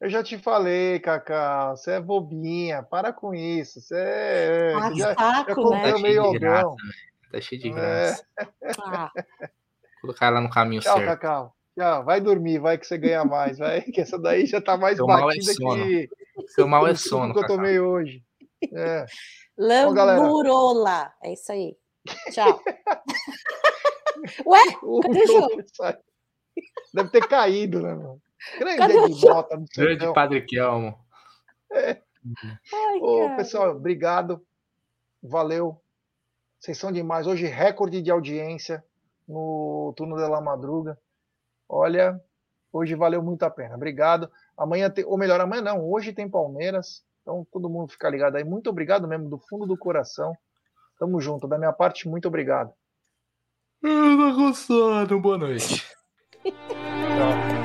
Eu já te falei, Cacau. Você é bobinha. Para com isso. Você é. Ah, já, saco, já né? Tá meio cheio de graça, velho. Tá cheio de É. graça. Ah, Colocar ela no caminho Tchau, certo. Cacau. Já, vai dormir, vai que você ganha mais, vai, que essa daí já tá mais Seu mal é batida sono. que Seu mal é sono, que eu tomei hoje. É. Lamburola. É isso aí. Tchau. Ué, O cadê o jogo? Deve ter caído, né, mano? Grande Cadê bota no Grande. Padre Kelmo. Ai, Ô, cara. pessoal, obrigado. Valeu. Vocês são demais. Hoje, recorde de audiência no Turno de la Madruga. Olha, hoje valeu muito a pena. Obrigado. Amanhã tem, ou melhor, amanhã não, hoje tem Palmeiras. Então, todo mundo fica ligado aí. Muito obrigado mesmo, do fundo do coração. Tamo junto. Da minha parte, muito obrigado. Eu tô com sono. Boa noite.